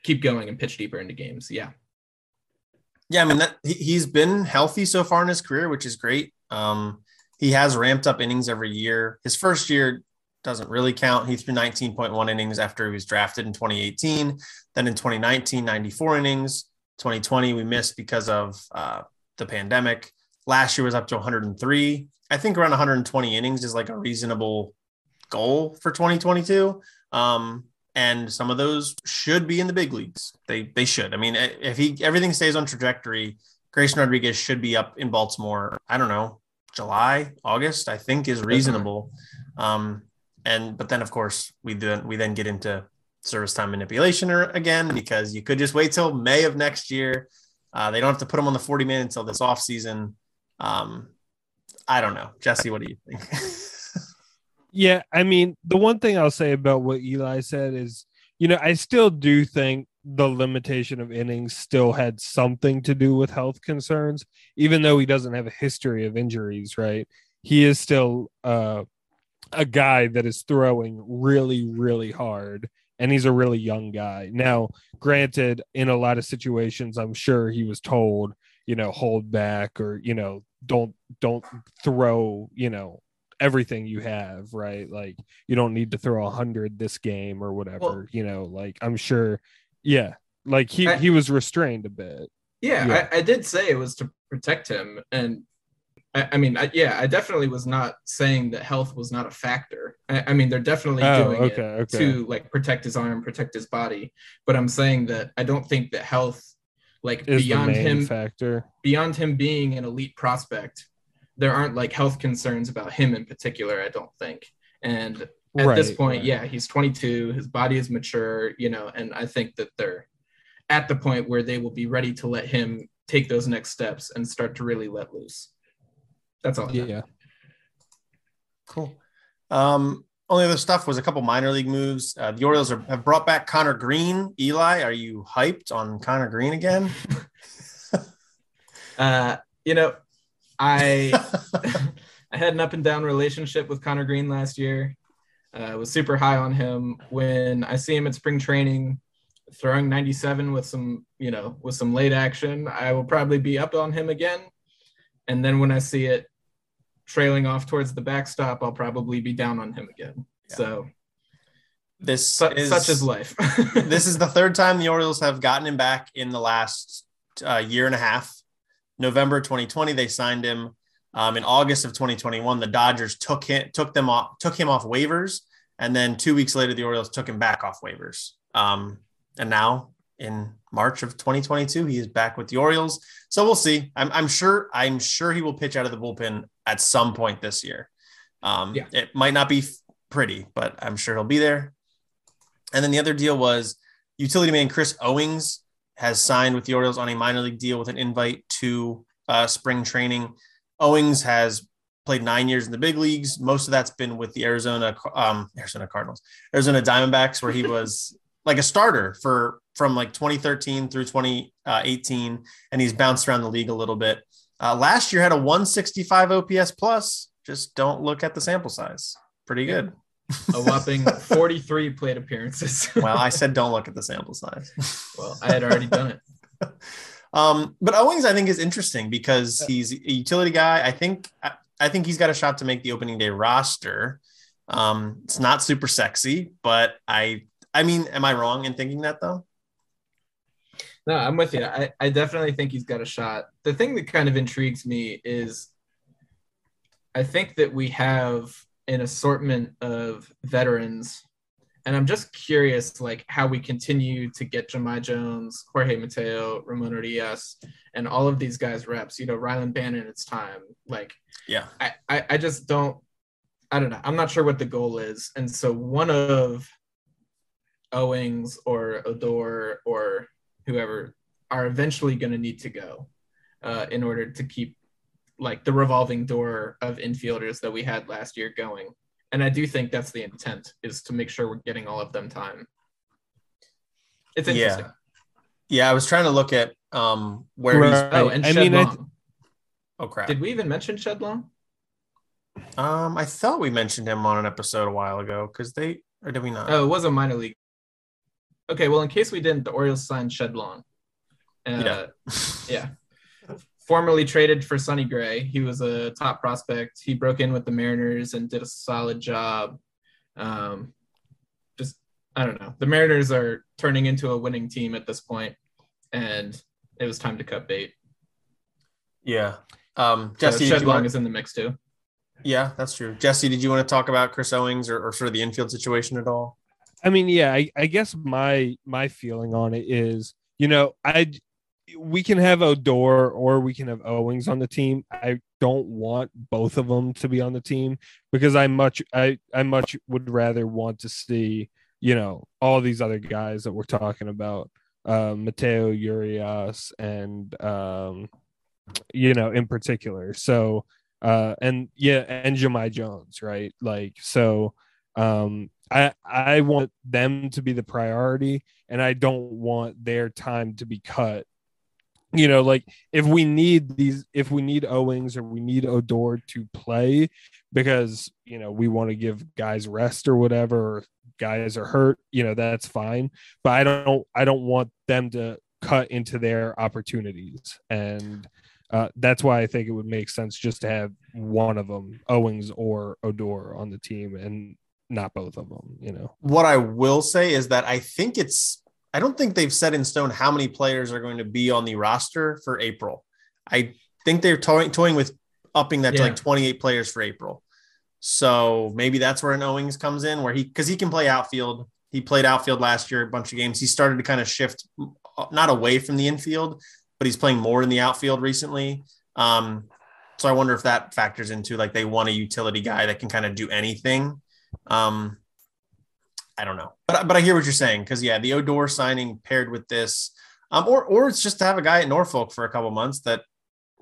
keep going and pitch deeper into games. Yeah. Yeah, I mean that he's been healthy so far in his career, which is great. Um, he has ramped up innings every year. His first year doesn't really count. He threw 19.1 innings after he was drafted in 2018. Then in 2019, 94 innings. 2020 we missed because of uh, the pandemic. Last year was up to 103. I think around 120 innings is like a reasonable goal for 2022. Um, and some of those should be in the big leagues. They they should. I mean, if he everything stays on trajectory, Grayson Rodriguez should be up in Baltimore. I don't know, July, August. I think is reasonable. Um, and but then of course we then we then get into service time manipulation again because you could just wait till May of next year. Uh, they don't have to put him on the 40 man until this off season. Um, I don't know, Jesse. What do you think? *laughs* Yeah, I mean, the one thing I'll say about what Eli said is, you know, I still do think the limitation of innings still had something to do with health concerns, even though he doesn't have a history of injuries, right? He is still uh, a guy that is throwing really, really hard, and he's a really young guy. Now, granted, in a lot of situations, I'm sure he was told, you know, hold back or, you know, don't don't throw you know everything you have right like you don't need to throw a hundred this game or whatever well, you know like i'm sure yeah like he I, he was restrained a bit yeah, yeah. I, I, did say it was to protect him and I, I mean, I, yeah, I definitely was not saying that health was not a factor. I, I mean, they're definitely oh, doing okay, it okay. to like protect his arm, protect his body. But I'm saying that I don't think that health, like Is beyond him, factor beyond him being an elite prospect, there aren't like health concerns about him in particular. I don't think. And at right, this point, right. yeah, he's 22. His body is mature, you know, and I think that they're at the point where they will be ready to let him take those next steps and start to really let loose. That's all. yeah. Cool. Um, only other stuff was a couple minor league moves. Uh, the Orioles are, have brought back Conner Greene. Eli, are you hyped on Conner Greene again? *laughs* uh, you know, I *laughs* *laughs* I had an up and down relationship with Conner Greene last year. Uh, I was super high on him. When I see him at spring training, throwing 97 with some, you know, with some late action, I will probably be up on him again. And then when I see it trailing off towards the backstop, I'll probably be down on him again. Yeah. So this su- is such is life. *laughs* this is the third time the Orioles have gotten him back in the last uh, year and a half. November 2020, they signed him. Um, in August of 2021, the Dodgers took him took them off took him off waivers, and then two weeks later, the Orioles took him back off waivers. Um, and now in March of 2022. He is back with the Orioles. So we'll see. I'm, I'm sure I'm sure he will pitch out of the bullpen at some point this year. Um, yeah. It might not be pretty, but I'm sure he'll be there. And then the other deal was utility man Chris Owings has signed with the Orioles on a minor league deal with an invite to uh, spring training. Owings has played nine years in the big leagues. Most of that's been with the Arizona um, Arizona Cardinals, Arizona Diamondbacks, where he *laughs* was like a starter for from like 2013 through 2018, and he's bounced around the league a little bit. Uh, last year had a 165 OPS plus. Just don't look at the sample size. Pretty good. a whopping 43 plate appearances. well, I said don't look at the sample size. well, I had already done it. *laughs* Um, but Owings, I think, is interesting because he's a utility guy. I think I think he's got a shot to make the opening day roster. Um, it's not super sexy, but I I mean, am I wrong in thinking that though? No, I'm with you. I, I definitely think he's got a shot. The thing that kind of intrigues me is I think that we have an assortment of veterans. And I'm just curious, like, how we continue to get Jahmai Jones, Jorge Mateo, Ramon Urias, and all of these guys reps. You know, Rylan Bannon, it's time. Like, yeah, I, I, I just don't, I don't know. I'm not sure what the goal is. And so one of Owings or Odor or whoever are eventually going to need to go uh, in order to keep like the revolving door of infielders that we had last year going. And I do think that's the intent is to make sure we're getting all of them time. It's interesting. Yeah. Yeah, I was trying to look at um where right. he's oh, and I Shed mean, Long. Th- oh crap. Did we even mention Shed Long? Um, I thought we mentioned him on an episode a while ago because they or did we not? Oh, it was a minor league Okay, well, in case we didn't, the Orioles signed Shed Long. Uh, yeah. yeah. *laughs* Formerly traded for Sonny Gray. He was a top prospect. He broke in with the Mariners and did a solid job. Um, just, I don't know. The Mariners are turning into a winning team at this point, and it was time to cut bait. Yeah. Um, Jesse, so Shed Long want... is in the mix too. Yeah, that's true. Jesse, did you want to talk about Chris Owings or, or sort of the infield situation at all? I mean, yeah, I, I guess my my feeling on it is, you know, I we can have Odor or we can have Owings on the team. I don't want both of them to be on the team because I much I I much would rather want to see you know all these other guys that we're talking about, uh, Mateo Urias and um, you know in particular. So uh, and yeah, and Jahmai Jones, right? Like so. Um, I I want them to be the priority and I don't want their time to be cut. You know, like if we need these if we need Owings or we need Odor to play because, you know, we want to give guys rest or whatever or guys are hurt, you know, that's fine, but I don't I don't want them to cut into their opportunities and Uh, that's why I think it would make sense just to have one of them, Owings or Odor, on the team, and not both of them. You know. What I will say is that I think it's. I don't think they've set in stone how many players are going to be on the roster for April. I think they're toying, toying with upping that yeah. to like 28 players for April. So maybe that's where an Owings comes in, where he because he can play outfield. He played outfield last year a bunch of games. He started to kind of shift uh, not away from the infield, but he's playing more in the outfield recently. Um, so I wonder if that factors into like they want a utility guy that can kind of do anything. Um, I don't know, but but I hear what you're saying because yeah, the Odor signing paired with this, um, or or it's just to have a guy at Norfolk for a couple months that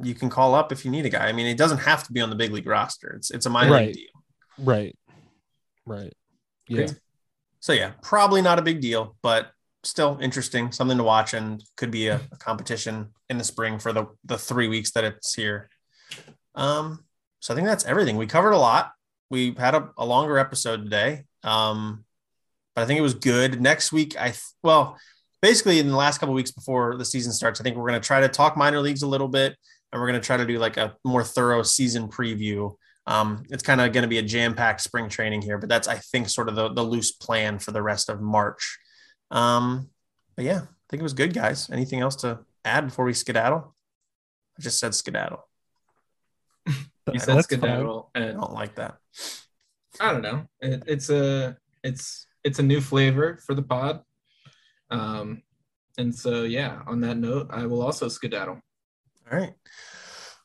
you can call up if you need a guy. I mean, it doesn't have to be on the big league roster. It's it's a minor right. league deal. Right. Right. Yeah. So yeah, probably not a big deal, but still interesting, something to watch, and could be a, a competition in the spring for the the three weeks that it's here. Um, so I think that's everything. We covered a lot. We had a, a longer episode today. Um, but I think it was good. Next week, I well, basically in the last couple weeks before the season starts, I think we're going to try to talk minor leagues a little bit and we're going to try to do like a more thorough season preview. Um, it's kind of going to be a jam-packed spring training here, but that's I think sort of the, the loose plan for the rest of March. Um, but yeah, I think it was good, guys. Anything else to add before we skedaddle? I just said skedaddle. *laughs* you said that's skedaddle, and I don't like that. I don't know. It, it's a it's it's a new flavor for the pod. Um, and so yeah, on that note, I will also skedaddle. All right.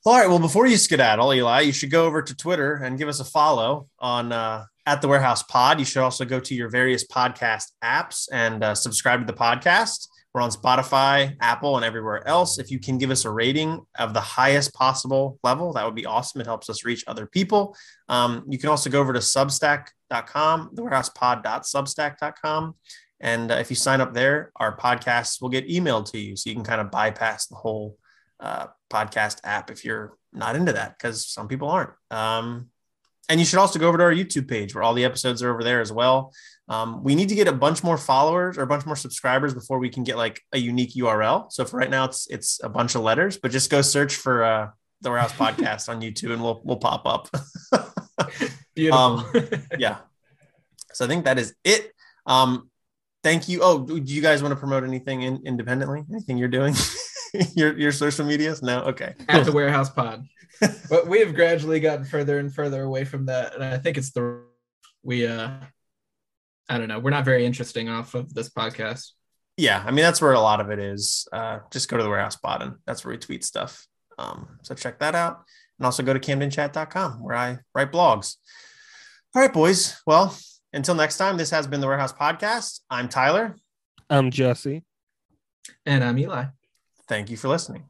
All right. Well, before you skedaddle, Eli, you should go over to Twitter and give us a follow on uh, at the Warehouse Pod. You should also go to your various podcast apps and uh, subscribe to the podcast. We're on Spotify, Apple, and everywhere else. If you can give us a rating of the highest possible level, that would be awesome. It helps us reach other people. Um, you can also go over to substack.com, thewarehousepod.substack.com. And uh, if you sign up there, our podcasts will get emailed to you. So you can kind of bypass the whole uh, podcast app if you're not into that, because some people aren't. Um, and you should also go over to our YouTube page where all the episodes are over there as well. Um, we need to get a bunch more followers or a bunch more subscribers before we can get like a unique URL. So for right now, it's it's a bunch of letters, but just go search for uh, the Warehouse *laughs* Podcast on YouTube and we'll we'll pop up. *laughs* Beautiful. um, yeah. So I think that is it. Um, thank you. Oh, do you guys want to promote anything in, independently? Anything you're doing? *laughs* your your social medias? No. Okay. At the Warehouse Pod. but we have gradually gotten further and further away from that, and I think it's the we uh I don't know. We're not very interesting off of this podcast. Yeah, I mean that's where a lot of it is. Uh, just go to the warehouse pod and that's where we tweet stuff. Um, so check that out. And also go to camdenchat.com where I write blogs. All right, boys. Well, until next time, this has been the Warehouse Podcast. I'm Tyler. I'm Jesse. And I'm Eli. Thank you for listening.